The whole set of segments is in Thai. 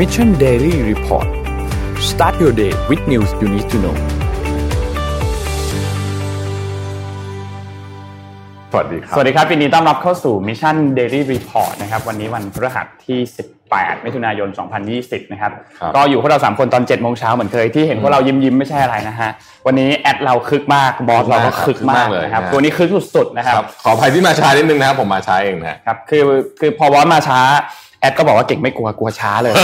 Mission Daily Report start your day with news you need to know สวัสดีครับ สวัสดีครับวันนี้ต้อนรับเข้าสู่ Mission Daily Report นะครับ วันนี้วันพฤหัสที่ 18 มิถุนายน 2020 นะครับครับก็อยู่พวกเรา 3 คนตอน 7 โมงเช้าเหมือนเคยที่เห็นพวกเรายิ้มยิ้มๆไม่ใช่อะไรนะฮะ วันนี้แอดเราคึกมาก บอสเราก็คึกมากคึกมากเลยนะครับนะตัวนี้คึกสุดๆนะครับครับ ขออภัยที่มาช้านิดนึงนะครับ ผมมาช้าเองนะฮะครับ คือคือพอบอสมาช้า แอดก็บอกว่าเก่งไม่กลัวกลัวช้าเลย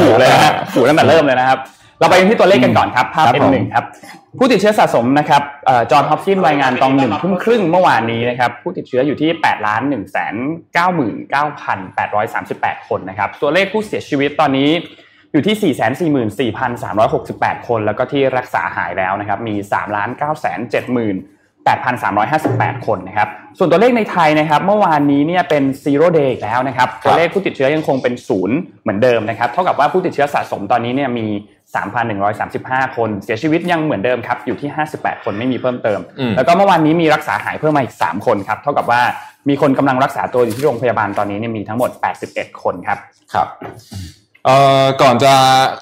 ขู่เลยนะฮะขู่ตั้งแต่เริ่มเลยนะครับ เราไปกันที่ตัวเลขกันก่อนครับ ภาพครับผม N1 ครับผู้ติดเชื้อสะสมนะครับจอห์นฮอปกินรายงานตอนหนึ่งทุ่มครึ่งเมื่อวานนี้นะครับผู้ติดเชื้ออยู่ที่8ล้าน1แสน99,838 คนนะครับตัวเลขผู้เสียชีวิตตอนนี้อยู่ที่ 444,368 คน แล้วก็ที่รักษาหายแล้วนะครับมี3ล้าน9แสน70,000 8,358 คนนะครับ ส่วนตัวเลขในไทยนะครับ เมื่อวานนี้เนี่ยเป็น zero day อีกแล้วนะครับ ตัวเลขผู้ติดเชื้อยังคงเป็นศูนย์เหมือนเดิมนะครับ เท่ากับว่าผู้ติดเชื้อสะสมตอนนี้เนี่ยมี 3,135 คน เสียชีวิตยังเหมือนเดิมครับ อยู่ที่ 58 คนไม่มีเพิ่มเติมอืมแล้วก็เมื่อวานนี้มีรักษาหายเพิ่มมาอีก 3 คนครับ เท่ากับว่ามีคนกำลังรักษาตัวอยู่ที่โรงพยาบาลตอนนี้เนี่ยมีทั้งหมด 81 คนครับ ครับ เอ่อ ก่อนจะ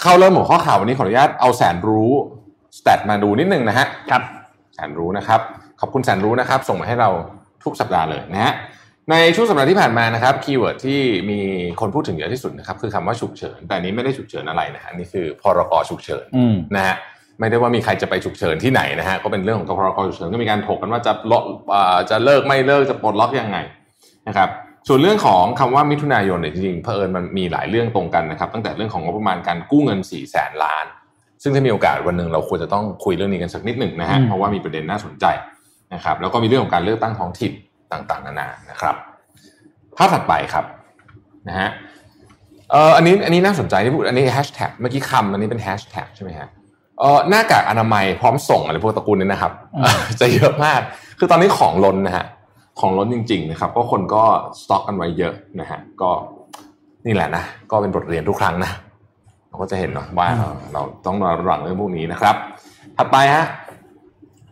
เข้าเริ่มหัวข้อข่าววันนี้ขออนุญาตเอาแสนรู้stat มาดูนิดนึงนะฮะ ครับ Zanroo นะครับ ขอบคุณ Zanroo นะครับ ส่งมาให้เราทุกสัปดาห์เลยนะฮะในช่วงสัปดาห์ที่ผ่านมานะครับ keyword ที่มีคนพูดถึงเยอะที่สุดนะครับคือคำว่าฉุกเฉิน แต่อันนี้ไม่ได้ฉุกเฉินอะไรนะฮะนี่คือพรกฉุกเฉินอืมนะฮะไม่ได้ว่ามีใครจะไปฉุกเฉินที่ไหนนะฮะก็เป็นเรื่องของพรกฉุกเฉินก็มีการถกกันว่าจะลดอ่าจะเลิกไม่เลิกจะปลดล็อกยังไงนะครับส่วนเรื่องของคำว่ามิถุนายนเนี่ยจริงๆเผอิญมันมีหลายเรื่องตรงกันนะครับตั้งแต่เรื่องของงบประมาณการกู้เงินสี่แสนล้าน ซึ่งถ้ามีโอกาสวันหนึ่งเราควรจะต้องคุยเรื่องนี้กันสักนิดหนึ่งนะฮะอืมเพราะว่ามีประเด็นน่าสนใจ นะครับแล้วก็มีเรื่องของการเลือกตั้งท้องถิ่นต่างๆ นานานะครับภาพถัดไปครับนะฮะเอ่ออันนี้อันนี้น่าสนใจที่พูดอันนี้แฮชแท็กเมื่อกี้คำอันนี้เป็นแฮชแท็กใช่ไหมฮะเอ่อหน้ากากอนามัยพร้อมส่งอะไรพวกตระกูลนี้นะครับ จะเยอะมาก คือตอนนี้ของล้นนะฮะของล้นจริง ๆ นะครับ ก็คนก็สต็อกกันไว้เยอะนะฮะก็นี่แหละนะก็เป็นบทเรียนทุกครั้งนะเราก็จะเห็นเนาะว่าเราต้องระวังเรื่องพวกนี้นะครับ ถัดไปฮะ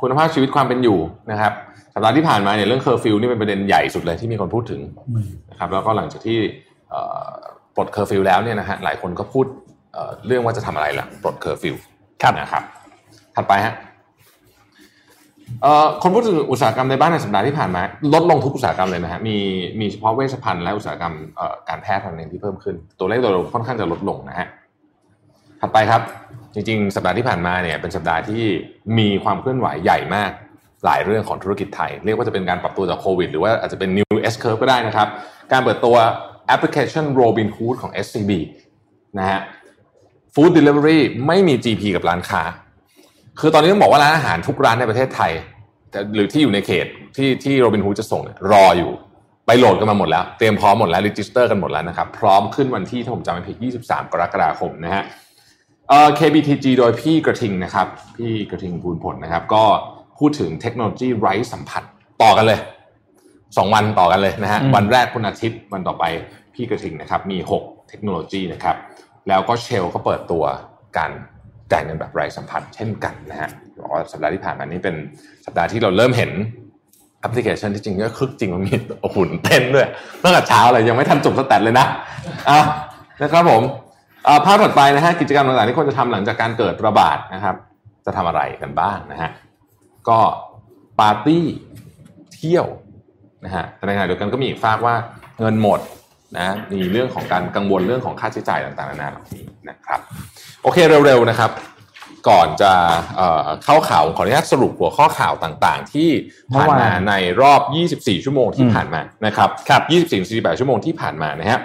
คุณภาพชีวิตความเป็นอยู่นะครับสัปดาห์ที่ผ่านมาเนี่ยเรื่องเคอร์ฟิวนี่เป็นประเด็นใหญ่สุดเลยที่มีคนพูดถึงนะครับแล้วก็หลังจากที่เอ่อปลดเคอร์ฟิวแล้วเนี่ยนะฮะหลายคนก็พูดเอ่อเรื่องว่าจะทำอะไรล่ะปลดเคอร์ฟิวครับนะครับ ถัดไปฮะเอ่อคนพูดถึงอุตสาหกรรมในบ้านในสัปดาห์ที่ผ่านมา ลดลงทุกอุตสาหกรรมเลยนะฮะมีมีเฉพาะเวชภัณฑ์และอุตสาหกรรมเอ่อการแพทย์เท่านั้นเองที่เพิ่มขึ้น ตัวเลขโดยรวมค่อนข้างจะลดลงนะฮะถัดไปครับ จริงๆ สัปดาห์ที่ผ่านมาเนี่ยเป็นสัปดาห์ที่มีความเคลื่อนไหวใหญ่มากหลายเรื่องของธุรกิจไทย เรียกว่าจะเป็นการปรับตัวจากโควิด หรือว่าอาจจะเป็น new S curve ก็ได้นะครับ การเปิดตัวแอปพลิเคชัน Robinhood ของ SCB นะฮะ Food Delivery ไม่มี GP กับร้านค้า คือตอนนี้ต้องบอกว่าร้านอาหารทุกร้านในประเทศไทยแต่หรือที่อยู่ในเขตที่ที่โรบินฮูดจะส่งรออยู่ ไปโหลดกันมาหมดแล้ว เตรียมพร้อมหมดแล้ว register กันหมดแล้วนะครับ พร้อมขึ้นวันที่ถ้าผมจำไม่ผิด 23 กรกฎาคมนะฮะ เอ่อ KBTG โดยพี่กระทิงนะครับ พี่กระทิงพูนผลนะครับ ก็พูดถึงเทคโนโลยีไร้สัมผัสต่อกันเลยสองวันต่อกันเลยนะฮะอืมวันแรกคุณอาทิตย์วันต่อไปพี่กระทิงนะครับ มี 6 เทคโนโลยีนะครับ แล้วก็เชลก็เปิดตัวการจ่ายเงินแบบไร้สัมผัสเช่นกันนะฮะบอกว่าสัปดาห์ที่ผ่านมานี้เป็นสัปดาห์ที่เราเริ่มเห็นแอปพลิเคชันที่จริงก็คึกจริงมันมีหุ่นเต้นด้วยตั้งแต่เช้าเลยยังไม่ทันจบสแตทเลยนะอะนะครับผมอ่า ภาพถัดไปนะฮะกิจกรรมต่างๆที่ควรจะทำหลังจากการเกิดระบาดนะครับ จะทำอะไรกันบ้างนะฮะก็ปาร์ตี้เที่ยวนะฮะแต่ในขณะเดียวกันก็มีอีกฝากว่าเงินหมดนะมีเรื่องของการกังวลเรื่องของค่าใช้จ่ายต่างๆนานาเหล่านี้นะครับ โอเคเร็วๆนะครับ ก่อนจะเอ่อเข้าข่าวขออนุญาตสรุปหัวข้อข่าวต่างๆ ที่ผ่านมาในรอบ 24 ชั่วโมงที่ผ่านมานะครับครับ 24 48 ชั่วโมงที่ผ่านมานะฮะ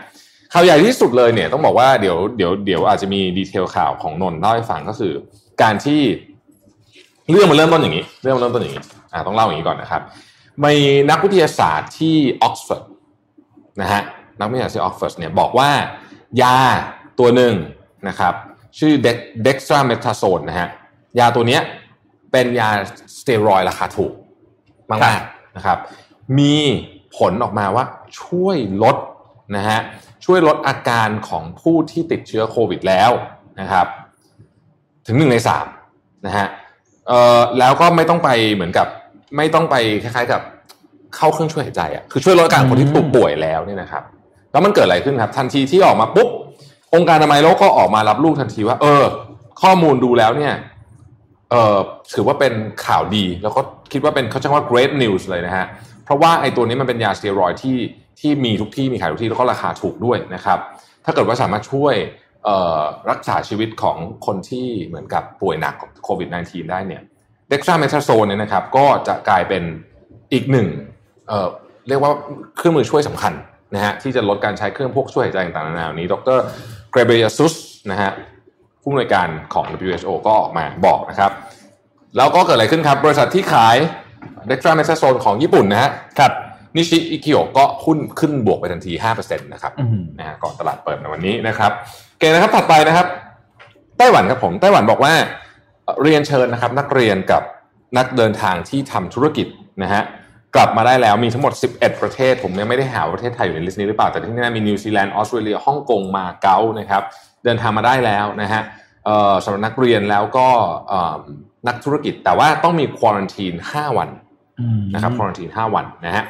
ข่าวใหญ่ที่สุดเลยเนี่ยต้องบอกว่าเดี๋ยวเดี๋ยวเดี๋ยวอาจจะมีดีเทลข่าวของนนท์เล่าให้ฟังก็คือ การที่เรื่องมันเริ่มต้นอย่างนี้ เรื่องมันเริ่มต้นอย่างนี้อ่าต้องเล่าอย่างนี้ก่อนนะครับมีนักวิทยาศาสตร์ที่ออกซฟอร์ดนะฮะนักวิทยาศาสตร์ที่ออกซฟอร์ดเนี่ยบอกว่ายาตัวหนึ่งนะครับ ชื่อเด็กซ์ตราเมทาโซนนะฮะยาตัวเนี้ยเป็นยาสเตียรอยราคาถูกมากๆนะครับ มีผลออกมาว่าช่วยลดนะฮะ ช่วยลดอาการของผู้ที่ติดเชื้อโควิดแล้วนะครับถึงหนึ่งในสามนะฮะแล้วก็ไม่ต้องไปเหมือนกับไม่ต้องไปคล้ายๆกับเข้าเครื่องช่วยหายใจอะคือช่วยลดอาการคนที่ป่วยแล้วเนี่ยนะครับ แล้วมันเกิดอะไรขึ้นครับ ทันทีที่ออกมาปุ๊บองค์การอนามัยโลกก็ออกมารับลูกทันทีว่า เออ ข้อมูลดูแล้วเนี่ยเออถือว่าเป็นข่าวดี แล้วก็คิดว่าเป็นเขาใช้ว่า great news เลยนะฮะเพราะว่าไอ้ตัวนี้มันเป็นยาสเตียรอยที่ ที่มีทุกที่มีขายทุกที่แล้วก็ราคาถูกด้วยนะครับ ถ้าเกิดว่าสามารถช่วยรักษาชีวิตของคนที่เหมือนกับป่วยหนักโควิด -19 ได้เนี่ยเด็กซ่าเมทาโซนเนี่ยนะครับก็จะกลายเป็นอีกหนึ่งเเรียกว่าเครื่องมือช่วยสำคัญนะฮะที่จะลดการใช้เครื่องพวกช่วยหายใจต่างๆนานานี้ ดรเกรเบียซุสนะฮะผู้อำนวยการของ WHO ก็ออกมาบอกนะครับ แล้วก็เกิดอะไรขึ้นครับ บริษัทที่ขายเด็กซ่าเมทาโซนของญี่ปุ่นนะฮะครับ นิกเคอิเขาก็ขึ้นขึ้นบวกไปทันที 5%นะครับนะฮะก่อนตลาดเปิดในวันนี้นะครับเก่งนะครับถัดไปนะครับไต้หวันครับผมไต้หวันบอกว่าเรียนเชิญนะครับนักเรียนกับนักเดินทางที่ทำธุรกิจนะฮะกลับมาได้แล้วมีทั้งหมด 11 ประเทศ ผมยังไม่ได้หาประเทศไทยอยู่ใน list นี้หรือเปล่า แต่ที่นี่มีนิวซีแลนด์ออสเตรเลียฮ่องกงมาเก๊านะครับเดินทางมาได้แล้วนะฮะสำหรับนักเรียนแล้วก็นักธุรกิจแต่ว่าต้องมี quarantine 5วันนะครับ quarantine 5วันนะฮะ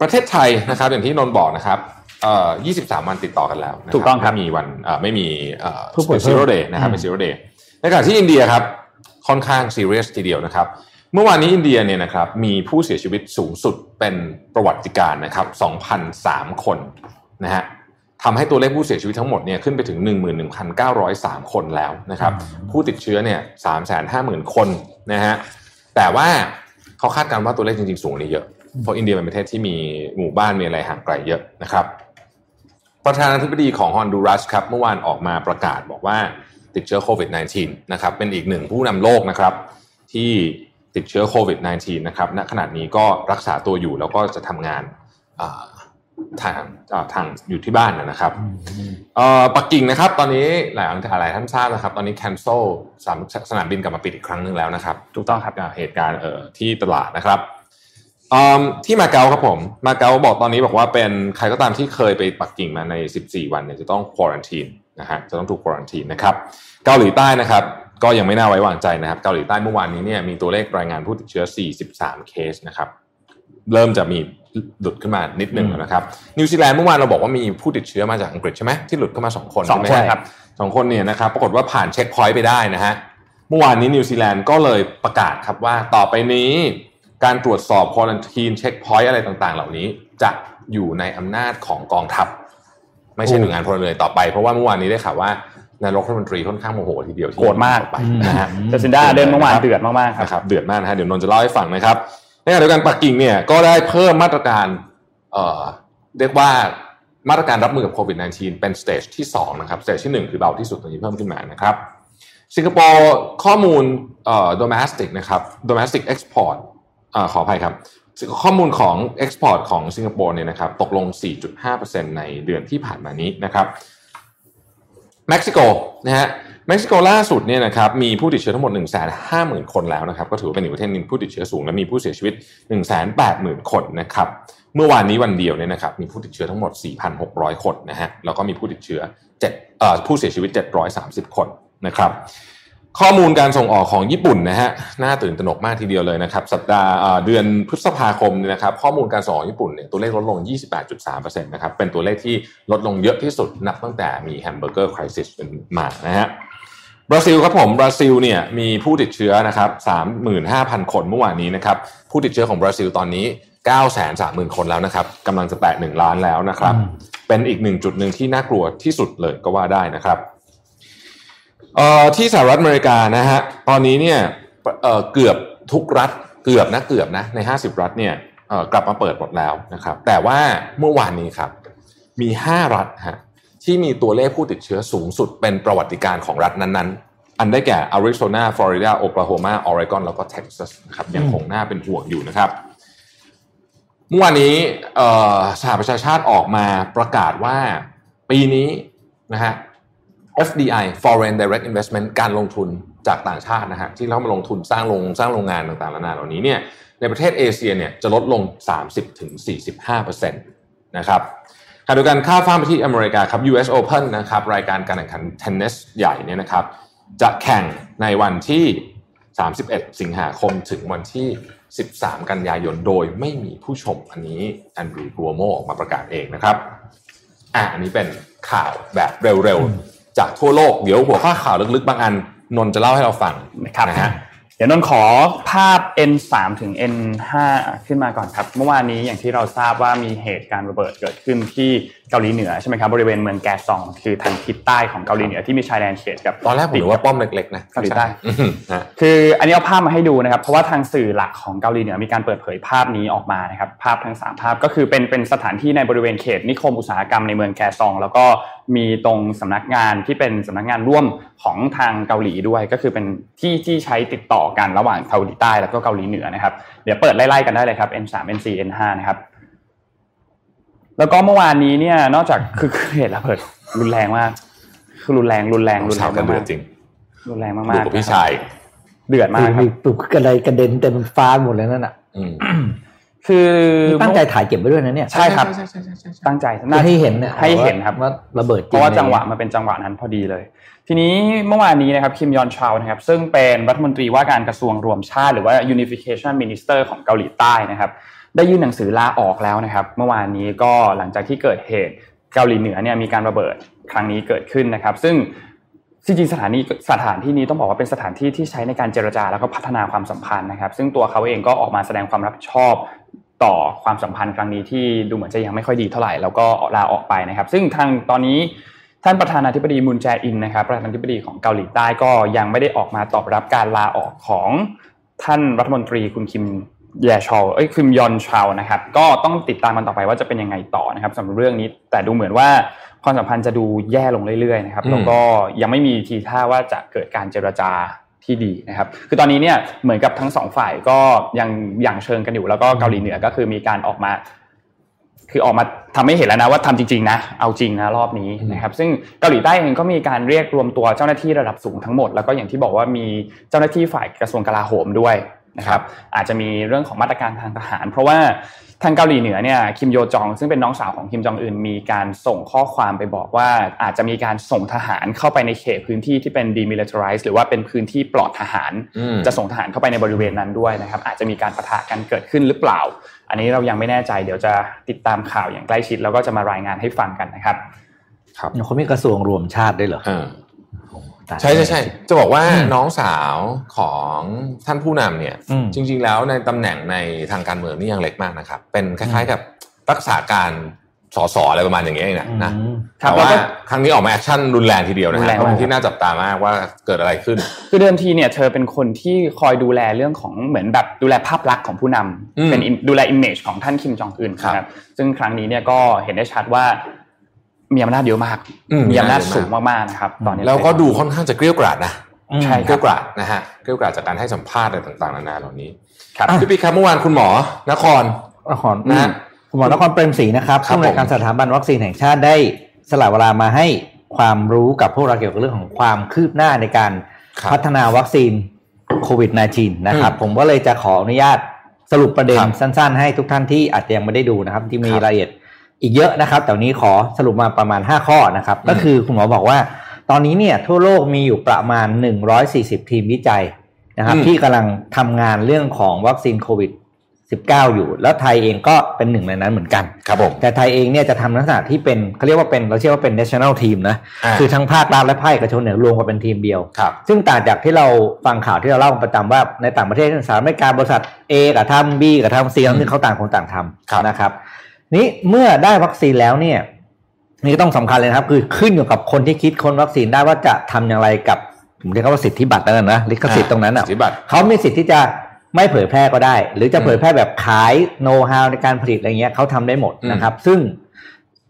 ประเทศไทยนะครับ อย่างที่นนบอกนะครับเอ่อ23 วันติดต่อกันแล้วถูกต้องครับไม่มีวันเอ่อไม่มีเอ่อเป็น zero day นะครับเป็น zero day ในขณะที่อินเดียครับค่อนข้างซีเรียสทีเดียวนะครับ เมื่อวานนี้อินเดียเนี่ยนะครับมีผู้เสียชีวิตสูงสุดเป็นประวัติการณ์นะครับ2,003 คนนะฮะทำให้ตัวเลขผู้เสียชีวิตทั้งหมดเนี่ยขึ้นไปถึง 11,903 คนแล้วนะครับ ผู้ติดเชื้อเนี่ย350,000 คนนะฮะแต่ว่าเขาคาดการณ์ว่าตัวเลขจริงๆสูงกว่านี้เยอะ เพราะอินเดียเป็นประเทศที่มีหมู่บ้านมีอะไรห่างไกลเยอะนะครับประธานาธิบดีของฮอนดูรัสครับเมื่อวานออกมาประกาศบอกว่าติดเชื้อโควิด -19 นะครับเป็นอีกหนึ่งผู้นำโลกนะครับที่ติดเชื้อโควิด -19 นะครับณขณะนี้ก็รักษาตัวอยู่แล้วก็จะทำงานทางทางอยู่ที่บ้านนะครับปักกิ่งนะครับ ตอนนี้หลายหลายท่านทราบนะครับ ตอนนี้ cancel สนามบินกลับมาปิดอีกครั้งหนึ่งแล้วนะครับ ถูกต้องครับเหตุการณ์เอ่อที่ตลาดนะครับ ที่มาเก๊าครับผม มาเก๊าบอกตอนนี้บอกว่าเป็นใครก็ตามที่เคยไปปักกิ่งมาใน 14 วันเนี่ยจะต้องควอรันทีนนะฮะจะต้องถูกควอรันทีนนะครับเกาหลีใต้นะครับ ก็ยังไม่น่าไว้วางใจนะครับ เกาหลีใต้เมื่อวานนี้เนี่ยมีตัวเลขรายงานผู้ติดเชื้อ 43 เคสนะครับ เริ่มจะมีหลุดขึ้นมานิดหนึ่งนะครับ นิวซีแลนด์เมื่อวานเราบอกว่ามีผู้ติดเชื้อมาจากอังกฤษใช่ไหมที่หลุดเข้ามา 2 คนสองคนครับสองคนเนี่ยนะครับปรากฏว่าผ่าน checkpoint ไปได้นะฮะเมื่อวานนี้นิวซีแลนด์ก็เลยประกาศครับว่าต่อไปนี้ การตรวจสอบ quarantine checkpoint อะไรต่างๆ เหล่านี้ จะอยู่ในอำนาจของกองทัพ ไม่ใช่หน่วยงานพลเรือนต่อไป เพราะว่าเมื่อวานนี้ได้ข่าวว่านายกรัฐมนตรีค่อนข้างโมโหทีเดียวโกรธมากไปนะฮะจาซินดา อาร์เดิร์นเมื่อวานเดือดมากๆครับเดือดมากนะฮะเดี๋ยวนนจะเล่าให้ฟังนะครับในขณะเดียวกันปักกิ่งเนี่ยก็ได้เพิ่มมาตรการเอ่อเรียกว่ามาตรการรับมือกับโควิด -19 เป็น stage ที่2นะครับ stage ที่ 1 คือเบาที่สุดตรงนี้เพิ่มขึ้นมานะครับสิงคโปร์ข้อมูลเอ่อ domestic นะครับ domestic export อขออภัยครับ ข้อมูลของ Export ของสิงคโปร์เนี่ยนะครับตกลง 4.5%ในเดือนที่ผ่านมานี้นะครับเม็กซิโกนะฮะเม็กซิโกล่าสุดเนี่ยนะครับมีผู้ติดเชื้อทั้งหมด 1 5 0 0 0 0 คนแล้วนะครับก็ถือว่าเป็นอีกประเทศนึงผู้ติดเชื้อสูง และมีผู้เสียชีวิต 1 8 0 0 0 0 คนนะครับเมื่อวานนี้วันเดียวเนี่ยนะครับมีผู้ติดเชื้อทั้งหมด 4,600 คนนะฮะแล้วก็มีผู้ติดเชื้อ7เอ่อผู้เสียชีวิต 730 คนนะครับ ข้อมูลการส่งออกของญี่ปุ่นนะฮะน่าตื่นตระหนกมากทีเดียวเลยนะครับ สัปดาห์เดือนพฤษภาคมนะครับ ข้อมูลการส่งออกญี่ปุ่นเนี่ยตัวเลขลดลง 28.3%นะครับเป็นตัวเลขที่ลดลงเยอะที่สุดนับตั้งแต่มี Hamburger Crisis มานะฮะบราซิลครับผมบราซิลเนี่ยมีผู้ติดเชื้อนะครับ35,000 คนเมื่อวานนี้นะครับผู้ติดเชื้อของบราซิลตอนนี้930,000 คนแล้วนะครับกำลังจะแตะ1ล้านแล้วนะครับ เป็นอีกหนึ่งจุดหนึ่งที่น่ากลัวที่สุดเลยก็ว่าได้นะครับ เอ่อที่สหรัฐอเมริกานะฮะตอนนี้เนี่ยเอ่อเกือบทุกรัฐเกือบนะเกือบนะใน 50 รัฐเนี่ยเอ่อกลับมาเปิดหมดแล้วนะครับแต่ว่าเมื่อวานนี้ครับมี 5 รัฐฮะที่มีตัวเลขผู้ติดเชื้อสูงสุดเป็นประวัติการของรัฐนั้นๆ อันได้แก่อาริโซนาฟลอริดาโอคลาโฮมาโอเรกอนแล้วก็เท็กซัสนะครับยังคงน่าเป็นห่วงอยู่นะครับเมื่อวานนี้สหประชาชาติออกมาประกาศว่าปีนี้นะฮะ FDI Foreign Direct Investment การลงทุนจากต่างชาตินะฮะที่เข้ามาลงทุนสร้างโรงสร้างโรงงานต่างๆนานาเหล่านี้เนี่ยในประเทศเอเชียเนี่ยจะลดลง 30-45%นะครับขณะเดียวกันค่าฟ้าไปที่อเมริกาครับ US Open นะครับรายการการแข่งขันเทนนิสใหญ่เนี่ยนะครับจะแข่งในวันที่ 31 สิงหาคมถึงวันที่ 13 กันยายนโดยไม่มีผู้ชมอันนี้แอนดรูว์กัวโมออกมาประกาศเองนะครับอะอันนี้เป็นข่าวแบบเร็วๆ จากทั่วโลกเดี๋ยวหัวข้อข่าวลึกๆ บางอันนนท์จะเล่าให้เราฟังนะครับนะฮะเดี๋ยวนนท์ขอภาพ N3 ถึง N5 ขึ้นมาก่อนครับ เมื่อวานนี้อย่างที่เราทราบว่ามีเหตุการณ์ระเบิดเกิดขึ้นที่ เกาหลีเหนือใช่ไหมครับบริเวณเมืองแกซอง คือทางทิศใต้ของเกาหลีเหนือที่มีชายแดนเขตกับตอนแรกผมนึกว่าป้อมเล็กๆนะเกาหลีใต้อืมฮะคืออันนี้เอาภาพมาให้ดูนะครับ เพราะว่าทางสื่อหลักของเกาหลีเหนือมีการเปิดเผยภาพนี้ออกมานะครับภาพทั้งสามภาพก็คือเป็นเป็นสถานที่ในบริเวณเขตนิคมอุตสาหกรรมในเมืองแกซอง แล้วก็มีตรงสำนักงานที่เป็นสำนักงานร่วมของทางเกาหลีด้วย ก็คือเป็นที่ที่ใช้ติดต่อกันระหว่างเกาหลีใต้แล้วก็เกาหลีเหนือนะครับเดี๋ยวเปิดไล่ๆกันได้เลยครับ N3 N4 N5 นะครับ แล้วก็เมื่อวานนี้เนี่ยนอกจากคือคือเหตุระเบิดรุนแรงมาก คือรุนแรงรุนแรงรุนแรสาวงกันเดือมาดกจริงๆรุนแรงมากดูๆกับพี่นะครับชาย เดือดมากครัมีบปลุกกระไดกระเด็นเต็มฟ้าหมดเลยนั่นน่ะอืมคือนี่ตั้งใจถ่ายเก็บไว้ด้วยนะเนี่ยใช่ครับใช่ใช่ใช่ใช่ใช่ตั้งใจเพื่อให้เห็นเนี่ยให้เห็นครับว่าระเบิดจเพริงราะว่าจังหวะมันเป็นจังหวะนั้นพอดีเลย ทีนี้เมื่อวานนี้นะครับคิมยอนชาวนะครับ ซึ่งเป็นรัฐมนตรีว่าการกระทรวงรวมชาติ หรือว่า Unification Minister ของเกาหลีใต้นะครับ ได้ยื่นหนังสือลาออกแล้วนะครับ เมื่อวานนี้ก็หลังจากที่เกิดเหตุเกาหลีเหนือเนี่ยมีการระเบิดครั้งนี้เกิดขึ้นนะครับ ซึ่งจริงๆสถานีสถานที่นี้ต้องบอกว่าเป็นสถานที่ที่ใช้ในการเจรจาแล้วก็พัฒนาความสัมพันธ์นะครับ ซึ่งตัวเขาเองก็ออกมาแสดงความรับผิดชอบต่อความสัมพันธ์ครั้งนี้ที่ดูเหมือนจะยังไม่ค่อยดีเท่าไหร่แล้วก็ลาออกไปนะครับ ซึ่งทางตอนนี้ท่านประธานาธิบดีมุนแจอินนะครับประธานาธิบดีของเกาหลีใต้ก็ยังไม่ได้ออกมาตอบรับการลาออกของท่านรัฐมนตรีคุณคิม แยชอลเอ้ยคิมยอนชาวนะครับ ก็ต้องติดตามมันต่อไปว่าจะเป็นยังไงต่อนะครับสำหรับเรื่องนี้ แต่ดูเหมือนว่าความสัมพันธ์จะดูแย่ลงเรื่อยๆนะครับอืมแล้วก็ยังไม่มีทีท่าว่าจะเกิดการเจรจาที่ดีนะครับ คือตอนนี้เนี่ยเหมือนกับทั้งสองฝ่ายก็ยังอย่างเชิงกันอยู่แล้วก็เกาหลีเหนือก็คือมีการออกมา คือออกมาทำให้เห็นแล้วนะว่าทำจริงๆนะเอาจริงนะรอบนี้นะครับ ซึ่งเกาหลีใต้เองก็มีการเรียกรวมตัวเจ้าหน้าที่ระดับสูงทั้งหมด แล้วก็อย่างที่บอกว่ามีเจ้าหน้าที่ฝ่ายกระทรวงกลาโหมด้วย นะครับอาจจะมีเรื่องของมาตรการทางทหาร เพราะว่าทางเกาหลีเหนือเนี่ยคิมโยจอง ซึ่งเป็นน้องสาวของคิมจองอึนมีการส่งข้อความไปบอกว่าอาจจะมีการส่งทหารเข้าไปในเขตพื้นที่ที่เป็น demilitarized หรือว่าเป็นพื้นที่ปลอดทหารอืมจะส่งทหารเข้าไปในบริเวณนั้นด้วยนะครับอาจจะมีการปะทะกันเกิดขึ้นหรือเปล่า อันนี้เรายังไม่แน่ใจเดี๋ยวจะติดตามข่าวอย่างใกล้ชิดแล้วก็จะมารายงานให้ฟังกันนะครับครับเขามีกระทรวงรวมชาติด้วยเหรออ่าตาย ใช่ใช่ใช่จะบอกว่าอืมน้องสาวของท่านผู้นำเนี่ยอืมจริง ๆ แล้วในตำแหน่งในทางการเมืองนี่ยังเล็กมากนะครับ เป็นคล้ายๆกับรักษาการสสอะไรประมาณอย่างเงี้ยเองนะนะอืมครับแต่ว่าแล้วก็ครั้งนี้ออกมา action รุนแรงทีเดียวนะรุนฮะแรงมากเป็นที่น่าจับตามากว่าเกิดอะไรขึ้น คือเดิมทีเนี่ยเธอเป็นคนที่คอยดูแลเรื่องของเหมือนแบบดูแลภาพลักษณ์ของผู้นำอืมเป็น im- ดูแล image ของท่านคิมจองอึนครับนะครับ ซึ่งครั้งนี้เนี่ยก็เห็นได้ชัดว่า มีอำนาจเยอะมากอืมมีอำนาจมีอำนาจเยอะมากสูงมากๆนะครับ ตอนนี้แล้วก็ดูค่อนข้างจะเกลี้ยวกราดนะใช่เกลี้ยวกราดนะฮะเกลี้ยวกราดจากการให้สัมภาษณ์อะไรต่างๆนานาเหล่านี้ครับพี่ปิ๊กครับเมื่อวานคุณหมอนครนครนะฮะคุณหมอนครเปรมศรีนะครับครับผู้อำนวยการผมสถาบันวัคซีนแห่งชาติได้สละเวลามาให้ความรู้กับพวกเราเกี่ยวกับเรื่องของความคืบหน้าในการครับพัฒนาวัคซีนโควิด -19 นะครับอืมผมก็เลยจะขออนุญาตสรุปประเด็นครับสั้น ๆ ให้ทุกท่านที่อาจจะยังไม่ได้ดูนะครับ ที่มีครับรายละเอียด อีกเยอะนะครับ แต่วันนี้ขอสรุปมาประมาณ 5 ข้อนะครับอืมก็คือคุณหมอบอกว่า ตอนนี้เนี่ยทั่วโลกมีอยู่ประมาณ 140 ทีมวิจัยนะครับ ที่กำลังทำงานเรื่องของวัคซีนโควิด19 อยู่ แล้วไทยเองก็เป็นหนึ่งในนั้นเหมือนกันครับผมแต่ไทยเองเนี่ยจะทำลักษณะที่เป็นเขาเรียกว่าเป็นเราเชื่อว่าเป็น national team นะอ่าคือทั้งภาครัฐและภาคเอกชนเนี่ยรวมกันเป็นทีมเดียวครับซึ่งต่างจากที่เราฟังข่าวที่เราเล่ากันประจำว่าในต่างประเทศสหรัฐอเมริกาบริษัท A กับทำ B กับทำ C ซึ่งเขาต่างคนต่างทครับำนะครับ นี้เมื่อได้วัคซีนแล้วเนี่ยนี่ก็ต้องสำคัญเลยนะครับ คือขึ้นอยู่กับคนที่คิดค้นวัคซีนได้ว่าจะทำอย่างไรกับผมเรียกว่าสิทธิบัตรแล้วกันนะลิขสิทธิ์ตรงนั้นอะสิทธิบัตรเขามีสิทธิ์ที่จะไม่เผยแพร่ก็ได้ หรือจะเผยแพร่แบบขายโน้ตฮาวในการผลิตอะไรเงี้ยเขาทำได้หมดนะครับ ซึ่ง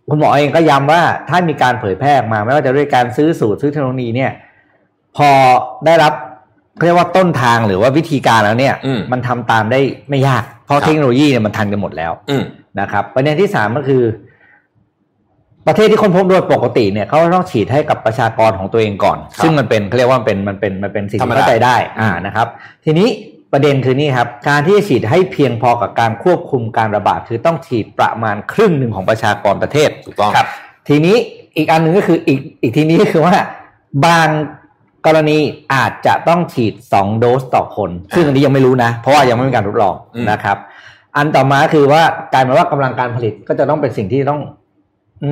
คุณหมอเองก็ย้ำว่าถ้ามีการเผยแพร่ออกมา ไม่ว่าจะด้วยการซื้อสูตรซื้อเทคโนโลยีเนี่ย พอได้รับเขาเรียกว่าต้นทางหรือว่าวิธีการแล้วเนี่ยอืมมันทำตามได้ไม่ยาก เพราะครับเทคโนโลยีเนี่ยมันทันกันหมดแล้วอืมนะครับประเด็นที่สามก็คือ ประเทศที่ค้นพบโดยปกติเนี่ยเขาต้องฉีดให้กับประชากรของตัวเองก่อนครับซึ่งมันเป็นเขาเรียกว่ามันเป็นมันเป็นมันเป็นสิ่งธรรมที่ดาเข้าใจได้อ่านะครับ ทีนี้ประเด็นคือนี่ครับ การที่จะฉีดให้เพียงพอกับการควบคุมการระบาดคือต้องฉีดประมาณครึ่งหนึ่งของประชากรประเทศถูกต้องครับ ทีนี้อีกอันหนึ่งก็คืออีกอีกทีนี้ก็คือว่าบาง กรณีอาจจะต้องฉีดสองโดสต่อคน ซึ่งอันนี้ยังไม่รู้นะ เพราะว่ายังไม่มีการทดลองอืมนะครับ อันต่อมาคือว่ากลายเป็นว่ากำลังการผลิตก็จะต้องเป็นสิ่งที่ต้อง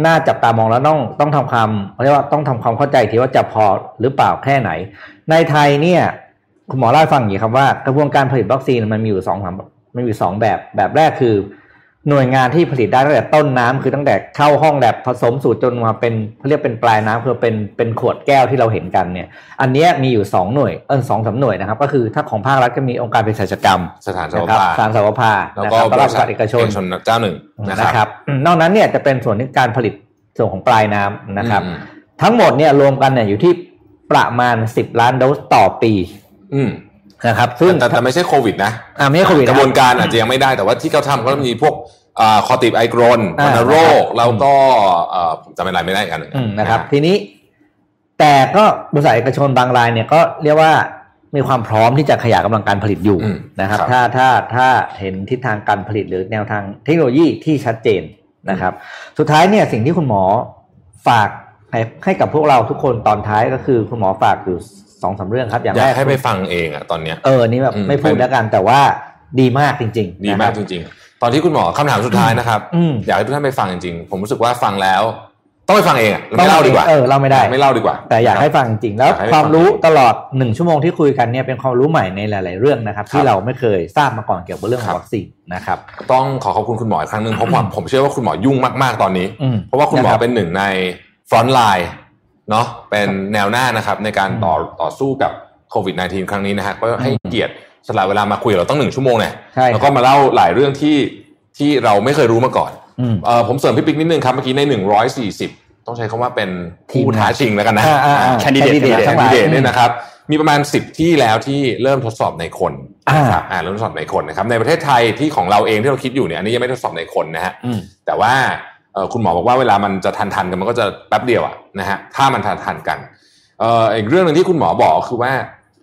น่าจับตามองแล้วต้องต้องทำความเรียกว่าต้องทำความเข้าใจทีว่าจะพอหรือเปล่าแค่ไหน ในไทยเนี่ย คุณหมอเล่าให้ฟังอย่างนี้ครับว่ากระบวนการผลิตวัคซีนมันมีอยู่สองสามมันมีอยู่สองแบบแบบแรกคือ หน่วยงานที่ผลิตได้ตั้งแต่ต้นน้ำคือตั้งแต่เข้าห้องแลบผสมสูตรจนมาเป็นเขาเรียกเป็นปลายน้ำคือเป็นเป็นขวดแก้วที่เราเห็นกันเนี่ย อันเนี้ยมีอยู่สองหน่วยเออสองสามหน่วยนะครับ ก็คือถ้าของภาครัฐก็มีองค์การเภสัชกรรม สถานสนะวครับภาสารสวภาแล้วนะก็ครับบแล้วก็ริษัทเอกชนเจ้าหนึ่งนะนะคครัรับบอืมนอกนั้นเนี่ยจะเป็นส่วนที่การผลิตส่วนของปลายน้ำนะครับอืมทั้งหมดเนี่ยรวมกันเนี่ยอยู่ที่ประมาณ 10 ล้านโดสต่อปี อืม นะครับซึ่งแต่แต่ไม่ใช่โควิดนะอ่าไม่ใช่โควิดกนะระบวนการอาจจะยังไม่ได้แต่ว่าที่เขาทำก็มีพวกอ่าคอติบไอกรนอ่าวัณโรคนะครับแล้วก็เอ่อผมจำไม่ได้ไม่ได้อีกอันหนึ่งอืมนะครับฮทีนี้ แต่ก็บริษัทเอกชนบางรายเนี่ยก็เรียกว่ามีความพร้อมที่จะขยายกำลังการผลิตอยู่อืมนะครับครับ ถ้าถ้าถ้าเห็นทิศทางการผลิตหรือแนวทางเทคโนโลยีที่ชัดเจนนะครับ สุดท้ายเนี่ยสิ่งที่คุณหมอฝากให้ให้กับพวกเราทุกคนตอนท้ายก็คือคุณหมอฝากอยู่ สองสามเรื่องครับ อย่างอยาแรกกให้ไปฟังเองอะตอนเนี้ยเออนี่แบบอืมไม่พูดเป็นแล้วกันแต่ว่าดีมากจริง ๆ ดีนะคมารักบจริง ๆ ตอนที่คุณหมอคำถามสุดท้ายนะครับอืมอยากให้ทุกท่านไปฟังจริงๆ ผมรู้สึกว่าฟังแล้ว ต้องไปฟังเองอะไม่เล่าดีกว่าเออเล่าไม่ได้ไม่เล่าดีกว่า แต่อยากให้ฟังจริงๆแล้วอยากให้ความรู้ฟังตลอดหนึ่งชั่วโมงที่คุยกันเนี่ยเป็นความรู้ใหม่ในหลาย ๆ เรื่องนะครับ ที่เราไม่เคยทราบมาก่อนเกี่ยวกับเรื่องของวัคซีนนะครับต้องขอขอบคุณคุณหมออีกครั้งหนึ่งเพราะว่าผมเชื่อว่าคุณหมอยุ่งมากๆตอนนี้อืมเพราะว่าคุณหมอนะครับเป็นหนึ่งในฟรอนต์ไลน์ เนาะเป็นแนวหน้านะครับในการต่อต่อสู้กับโควิด -19 ครั้งนี้นะฮะก็ให้เกียรติสละเวลามาคุยกับเราต้องหนึ่งชั่วโมงเนี่ยใช่ครับแล้วก็มาเล่าหลายเรื่องที่ที่เราไม่เคยรู้มาก่อนอืมเออผมเสริมพี่ปิ๊กนิดนึงครับเมื่อกี้ใน140ต้องใช้คำว่าเป็นทีมผู้ท้าชิงแล้วกันนะอ่าอ่าอ่า Candidate Candidate ทั้งหลายเดเนี่ยนะครับมีประมาณ10ที่แล้วที่เริ่มทดสอบในคนอ่านะครับอ่าเริ่มทดสอบในคนนะครับในประเทศไทยที่ของเราเองที่เราคิดอยู่เนี่ยอันนี้ยังไม่ทดสอบในคนนะฮะอืมแต่ว่าเอ่อ คุณหมอบอกว่าเวลามันจะทันทันๆกันมันก็จะแป๊บเดียวอะนะฮะถ้ามันทันทันๆกันเอ่ออีกเรื่องหนึ่งที่คุณหมอบอกคือว่า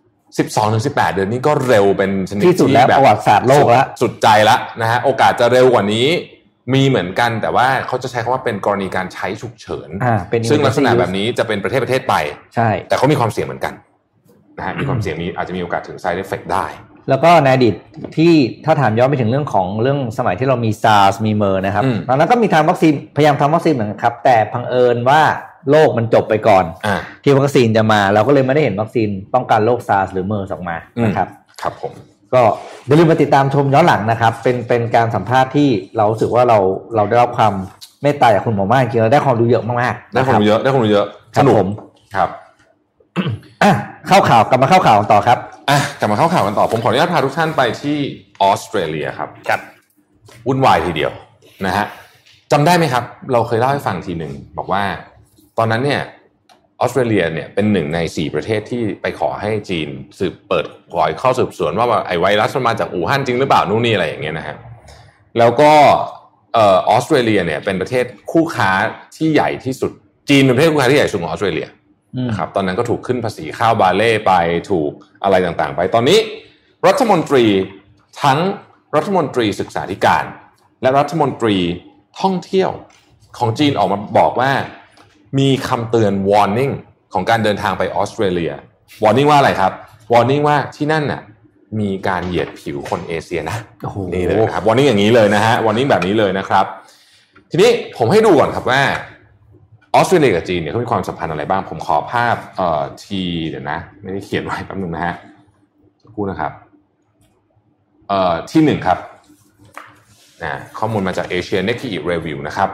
12ถึง18 เดือนนี้ก็เร็วเป็นชนิดที่สุดแล้วแบบประวัติศาสตร์โลกแล้วสุดใจละนะฮะโอกาสจะเร็วกว่านี้มีเหมือนกันแต่ว่าเขาจะใช้คำว่าเป็นกรณีการใช้ฉุกเฉินอ่าเป็นซึ่งลักษณะ emergency แบบนี้จะเป็นประเทศประเทศไป ใช่ แต่เขามีความเสี่ยงเหมือนกันนะฮะมีความเสี่ยงมีอาจจะมีโอกาสถึง side effect ได้ แล้วก็ในอดีตที่ถ้าถามย้อนไปถึงเรื่องของเรื่องสมัยที่เรามี SARS มี MERS นะครับอืมตอนนั้นก็มีทำวัคซีนพยายามทำวัคซีนเหมือนกันครับ แต่บังเอิญว่าโลกมันจบไปก่อนอ่าที่วัคซีนจะมาเราก็เลยไม่ได้เห็นวัคซีนป้องกันโรค SARS หรือ MERS ออกมาอืมนะครับ ครับผม ก็อย่าลืมมาติดตามชมย้อนหลังนะครับ เป็นเป็นการสัมภาษณ์ที่เรารู้สึกว่าเราเราได้รับความเมตตาจากคุณหมอมากจริงๆเราได้ความรู้เยอะมากๆได้นะความรู้เยอะได้ความรู้เยอะคสรับนุกผมครับ อะเข้าข่าวกลับมาเข้าข่าวกันต่อครับอะกลับมาเข้าข่าวกันต่อผมขออนุญาตพาทุกท่านไปที่ออสเตรเลียครับครับวุ่นวายทีเดียวนะฮะจำได้ไหมครับ เราเคยเล่าให้ฟังทีหนึ่งบอกว่า ตอนนั้นเนี่ยออสเตรเลียเนี่ยเป็นหนึ่งในสี่ประเทศที่ไปขอให้จีนสืบเปิดขอข้อสืบสวนว่าไอ้ไวรัสมันมาจากอู่ฮั่นจริงหรือเปล่านู่นนี่อะไรอย่างเงี้ยนะฮะแล้วก็เอ่อออสเตรเลียเนี่ยเป็นประเทศคู่ค้าที่ใหญ่ที่สุดจีนเป็นประเทศคู่ค้าที่ใหญ่สุดของออสเตรเลียอืม นะครับตอนนั้นก็ถูกขึ้นภาษีข้าวบาเล่ไปถูกอะไรต่างๆ ไปตอนนี้ รัฐมนตรีทั้งรัฐมนตรีศึกษาธิการ และรัฐมนตรีท่องเที่ยวของจีนออกมาบอกว่า มีคำเตือน warning ของการเดินทางไปออสเตรเลีย warning ว่าอะไรครับ warning ว่าที่นั่นน่ะมีการเหยียดผิวคนเอเชียนะโอ้โหนี่เลยนะครับ warning อย่างนี้เลยนะฮะ warning แบบนี้เลยนะครับ ทีนี้ผมให้ดูก่อนครับว่า ออสเตรเลียกับจีนเนี่ยเขามีความสัมพันธ์อะไรบ้าง ผมขอภาพเอ่อทีเดี๋ยวนะ ไม่ได้เขียนไว้แป๊บนึงนะฮะสักครู่นะครับเอ่อที่หนึ่งครับนะข้อมูลมาจาก Asia n e k i Review นะครับ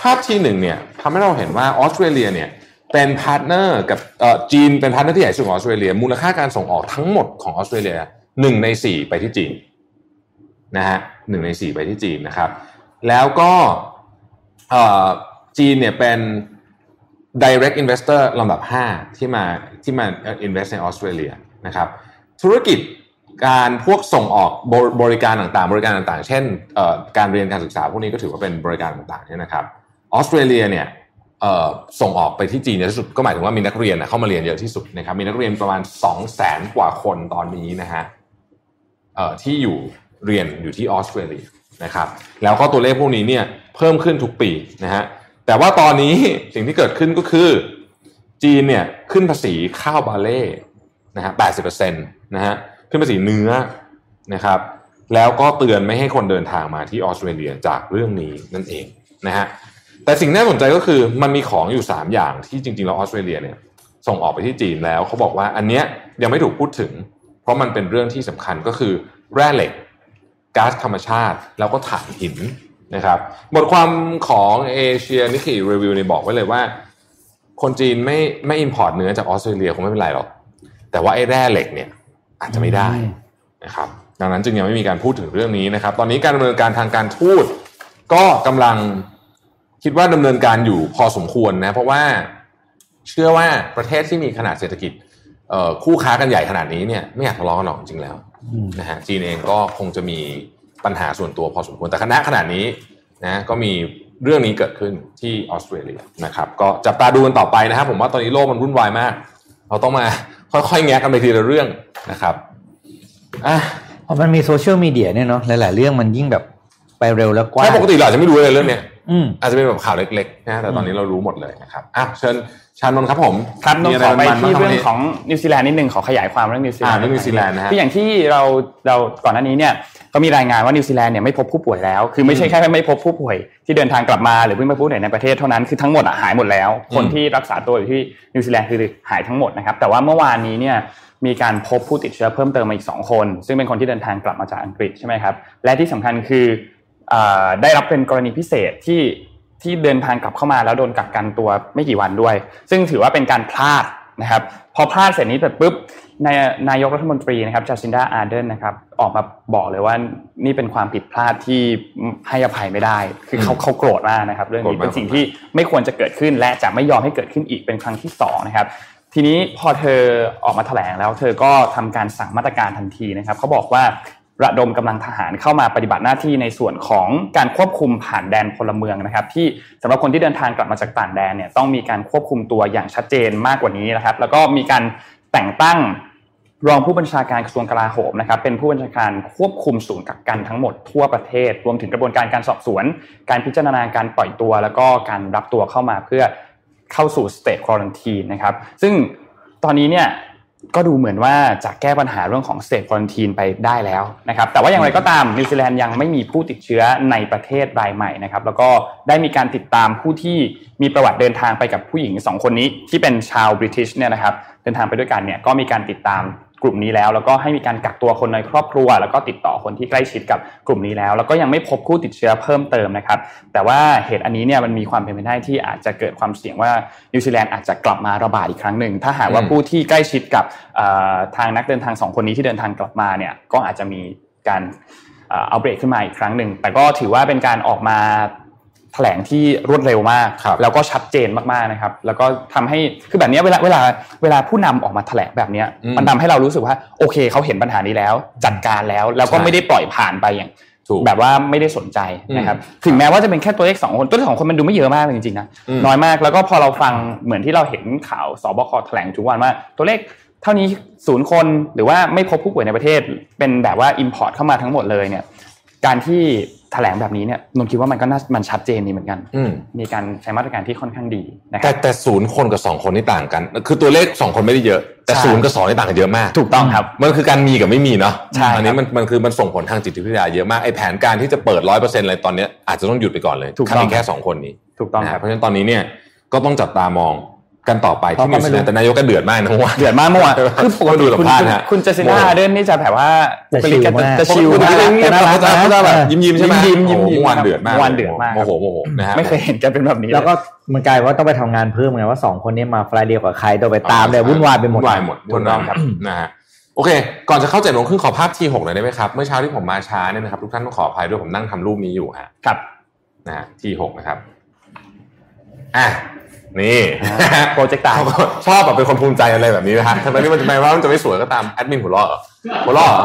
ภาพที่หนึ่งเนี่ยทำให้เราเห็นว่าออสเตรเลียเนี่ยเป็น partner กับเอ่อจีนเป็น partner ที่ใหญ่สุดของออสเตรเลีย มูลค่าการส่งออกทั้งหมดของออสเตรเลียหนึ่งในสี่ไปที่จีนนะฮะหนึ่งในสี่ไปที่จีนนะครับ แล้วก็เอ่อจีนเนี่ยเป็น direct investor ลำดับ 5 ที่มาที่มา invest ในออสเตรเลียนะครับธุรกิจการพวกส่งออกบบริการต่างๆ บริการต่างๆ เช่นการเรียนการศึกษาพวกนี้ก็ถือว่าเป็นบริการต่างๆเนี่ยนะครับออสเตรเลียเนี่ยส่งออกไปที่จีนเยอะที่สุดก็หมายถึงว่ามีนักเรียนเข้ามาเรียนเยอะที่สุดนะครับมีนักเรียนประมาณ 2 0 0แสนกว่าคนตอนนี้นะฮะที่อยู่เรียนอยู่ที่ออสเตรเลียนะครับแล้วก็ตัวเลขพวกนี้เนี่ยเพิ่มขึ้นทุกปีนะฮะ แต่ว่าตอนนี้สิ่งที่เกิดขึ้นก็คือ จีนเนี่ยขึ้นภาษีข้าวบาเล่นะฮะแปดสิบเปอร์เซ็นต์นะฮะขึ้นภาษีเนื้อนะครับแล้วก็เตือนไม่ให้คนเดินทางมาที่ออสเตรเลียจากเรื่องนี้นั่นเองนะฮะแต่สิ่งน่าสนใจก็คือมันมีของอยู่ 3 อย่างที่จริงๆแล้วออสเตรเลียเนี่ยส่งออกไปที่จีนแล้วเขาบอกว่าอันเนี้ยยังไม่ถูกพูดถึง เพราะมันเป็นเรื่องที่สำคัญก็คือแร่เหล็กก๊าซธรรมชาติ แล้วก็ถ่านหิน นะครับบทความของเอเชียนิคิรีวิวเนี่ยบอกไว้เลยว่า คนจีนไม่ไม่อินพอร์ตเนื้อจากออสเตรเลียคงไม่เป็นไรหรอก แต่ว่าไอ้แร่เหล็กเนี่ยอาจจะไม่ได้นะครับดังนั้นจึงยังไม่มีการพูดถึงเรื่องนี้นะครับ ตอนนี้การดำเนินการทางการทูตก็กำลังคิดว่าดำเนินการอยู่พอสมควรนะเพราะว่าเชื่อว่าประเทศที่มีขนาดเศรษฐกิจเอ่อคู่ค้ากันใหญ่ขนาดนี้เนี่ยไม่อยากทะเลาะกันหรอกจริงแล้วนะฮะจีนเองก็คงจะมี ปัญหาส่วนตัวพอสมควรแต่คณะขนาดนี้นะก็มีเรื่องนี้เกิดขึ้นที่ออสเตรเลียนะครับก็จับตาดูกันต่อไปนะครับ ผมว่าตอนนี้โลกมันวุ่นวายมาก เราต้องมาค่อยๆแงะกันไปทีละเรื่องนะครับอะพอมันมีโซเชียลมีเดียเนี่ยเนาะหลายๆเรื่องมันยิ่งแบบไปเร็วแล้วกว้างถ้าปกติเราอาจจะไม่รู้เลยเรื่องเนี้ย อืมอาจจะเป็นแบบข่าวเล็กๆนะแต่ตอนนี้เรารู้หมดเลยนะครับอะเชิญชานนท์ครับผมครับต้องมีะขอไปมันๆที่บ้าเรื่องวันนี้ของนิวซีแลนด์นิดนึงขอขยายความเรื่องนิวซีแลนอ่าด์เรื่องนิวซีแลนด์นะฮะคืออย่างที่เราเราก่อนหน้านี้เนี่ยก็มีรายงานว่านิวซีแลนด์เนี่ยไม่พบผู้ป่วยแล้ว คือไม่ใช่แค่ไม่พบผู้ป่วยที่เดินทางกลับมาหรือเพิ่งมาผู้ป่วยในประเทศเท่านั้นคือทั้งหมดอะหายหมดแล้ว คนที่รักษาตัวอยู่ที่นิวซีแลนด์คือหายทั้งหมดนะครับแต่ว่าเมื่อวานนี้เนี่ยมีการพบผู้ติดเชื้อเพิ่มเติมมาอีกสองคน ซึ่งเป็นคนที่เดินทางกลับมาจากอังกฤษใช่ไหมครับและที่สำคัญคืออ่า ได้รับเป็นกรณีพิเศษที่ที่เดินทางกลับเข้ามาแล้วโดนกักกันตัวไม่กี่วันด้วย ซึ่งถือว่าเป็นการพลาดนะครับ พอพลาดเสร็จนี้เสร็จปุ๊บนายนายกรัฐมนตรีนะครับจ a ซินดาอาร์เดนนะครับออกมาบอกเลยว่านี่เป็นความผิดพลาดที่ให้อภัยไม่ได้ คือเขาเขาโกรธมากนะครับ เรื่องโกรธนี้มากเป็นสิ่งที่ไม่ควรจะเกิดขึ้น และจะไม่ยอมให้เกิดขึ้นอีกเป็นครั้งที่สองนะครับทีนี้พอเธอออกมาแถลงแล้ว เธอก็ทำการสั่งมาตรการทันทีนะครับเขาบอกว่า ระดมกำลังทหารเข้ามาปฏิบัติหน้าที่ในส่วนของการควบคุมผ่านแดนพลเมืองนะครับ ที่สำหรับคนที่เดินทางกลับมาจากต่างแดนเนี่ยต้องมีการควบคุมตัวอย่างชัดเจนมากกว่านี้นะครับ แล้วก็มีการแต่งตั้งรองผู้บัญชาการกระทรวงกลาโหมนะครับเป็นผู้บัญชาการควบคุมศูนย์กักกันทั้งหมดทั่วประเทศ รวมถึงกระบวนการการสอบสวน การพิจารณาการปล่อยตัว แล้วก็การรับตัวเข้ามาเพื่อเข้าสู่สเต e ควอ r นทีนะครับซึ่งตอนนี้เนี่ย ก็ดูเหมือนว่าจะแก้ปัญหาเรื่องของสเต e ควอนทีไปได้แล้วนะครับแต่ว่าอย่างไรก็ตามนิวซีแลนด์ยังไม่มีผู้ติดเชื้อในประเทศรายใหม่นะครับแล้วก็ได้มีการติดตามผู้ที่มีประวัติเดินทางไปกับผู้หญิงสองคนนี้ที่เป็นชาว British เนี่ยนะครับเดินทางไปด้วยกันเนี่ยก็มีการติดตาม กลุ่มนี้แล้ว แล้วก็ให้มีการกักตัวคนในครอบครัว แล้วก็ติดต่อคนที่ใกล้ชิดกับกลุ่มนี้แล้ว แล้วก็ยังไม่พบผู้ติดเชื้อเพิ่มเติมนะครับ แต่ว่าเหตุอันนี้เนี่ยมันมีความเป็นไปได้ที่อาจจะเกิดความเสี่ยงว่านิวซีแลนด์อาจจะกลับมาระบาดอีกครั้งหนึ่งถ้าหากว่าอืมผู้ที่ใกล้ชิดกับเอ่อทางนักเดินทางสองคนนี้ที่เดินทางกลับมาเนี่ยก็อาจจะมีการ outbreak ขึ้นมาอีกครั้งหนึ่งแต่ก็ถือว่าเป็นการออกมา แถลงที่รวดเร็วมากครับแล้วก็ชัดเจนมากๆนะครับ แล้วก็ทำให้คือแบบเนี้ยเวลาเวลาเวลาผู้นำออกมาแถลงแบบเนี้ยอืมมันทำให้เรารู้สึกว่าโอเคเขาเห็นปัญหานี้แล้ว จัดการแล้วแล้วก็ใช่ไม่ได้ปล่อยผ่านไปอย่างถูกแบบว่าไม่ได้สนใจนะครับถึงแม้ว่าจะเป็นแค่ตัวเลขสองคนตัวเลขสองคนมันดูไม่เยอะมากเลยจริงๆนะอืมน้อยมากแล้วก็พอเราฟังเหมือนที่เราเห็นข่าวสบคแถลงทุกวันว่า ตัวเลขเท่านี้ศูนย์คนหรือว่าไม่พบผู้ป่วยในประเทศ เป็นแบบว่า Import เข้ามาทั้งหมดเลยเนี่ยการที่ แถลงแบบนี้เนี่ยนนท์คิดว่ามันก็น่ามันชัดเจนดีเหมือนกันอืมมีการใช้มาตรการที่ค่อนข้างดีนะคแต่รับแต่ศูนย์คนกับสองคนนี่ต่างกัน คือตัวเลขสองคนไม่ได้เยอะ แต่ใช่ศูนย์กับสองนี่ต่างกันเยอะมาก ถูกต้องครับ มันคือการมีกับไม่มีเนาะใช่ครับอันี้มันมันคือมันส่งผลทางจิตวิทยาเยอะมากไอ้แผนการที่จะเปิดร้อยเปอร์เซ็นต์อะไรตอนเนี้ยอาจจะต้องหยุดไปก่อนเลยถูกต้องมีแค่สองคนนี้ถูกต้องนะคฮะรับเพราะฉะนั้นตอนนี้เนี่ยก็ต้องจับตามอง กันต่อไปเพราะที่นิวก็ไม่ซีแลนรู้ด์แต่นายกก็เดือดมากนะว่าเดือดมากเมื่อวานคือปกดูติสัมคุณภาษณ์ฮะคุณเจสิน่าเดนนี่จะแบบว่าจะชิลมากจะชิลปกมาติกเงียบๆน่ารัเขากจะนะเขาจะแบบเออยิ้มยิ้มๆใช่ไหมยิ้มๆยิ้มๆโอ้โหเมื่อวานเดือดมากเมื่อวานเดือดมากโมโหโมโหนะฮะไม่เคยเห็นกันเป็นแบบนี้ แล้วก็เยมันกลายว่าต้องไปทำงานเพิ่มไงว่าสองคนนี้มาไฟล์เดียวกับใครต้องไปตามเลยวุ่นวายไปหมดวุ่นวายหมดวุ่นวายครับนะฮะโอเค ก่อนจะเข้าเจ็ดโมงครึ่งขอภาพทีหกหน่อยได้ไหมครับ เมื่อเช้าที่ผมมาช้าเนี่ยนะครับทุกท่านต้องขออภัยด้วยผมนั่งทำรูปนี้อยู่ฮะครับนะฮะทีหกนะครับอะ นี่โปรเจกต์ตาเขาก็ชอบแบบเป็นคนภูมิใจอะไรแบบนี้นะฮะทำไมที่มันจะแม้ว่ามันจะไม่สวยก็ตามแอดมินหัวเราะเหรอหัวเราะเหรอ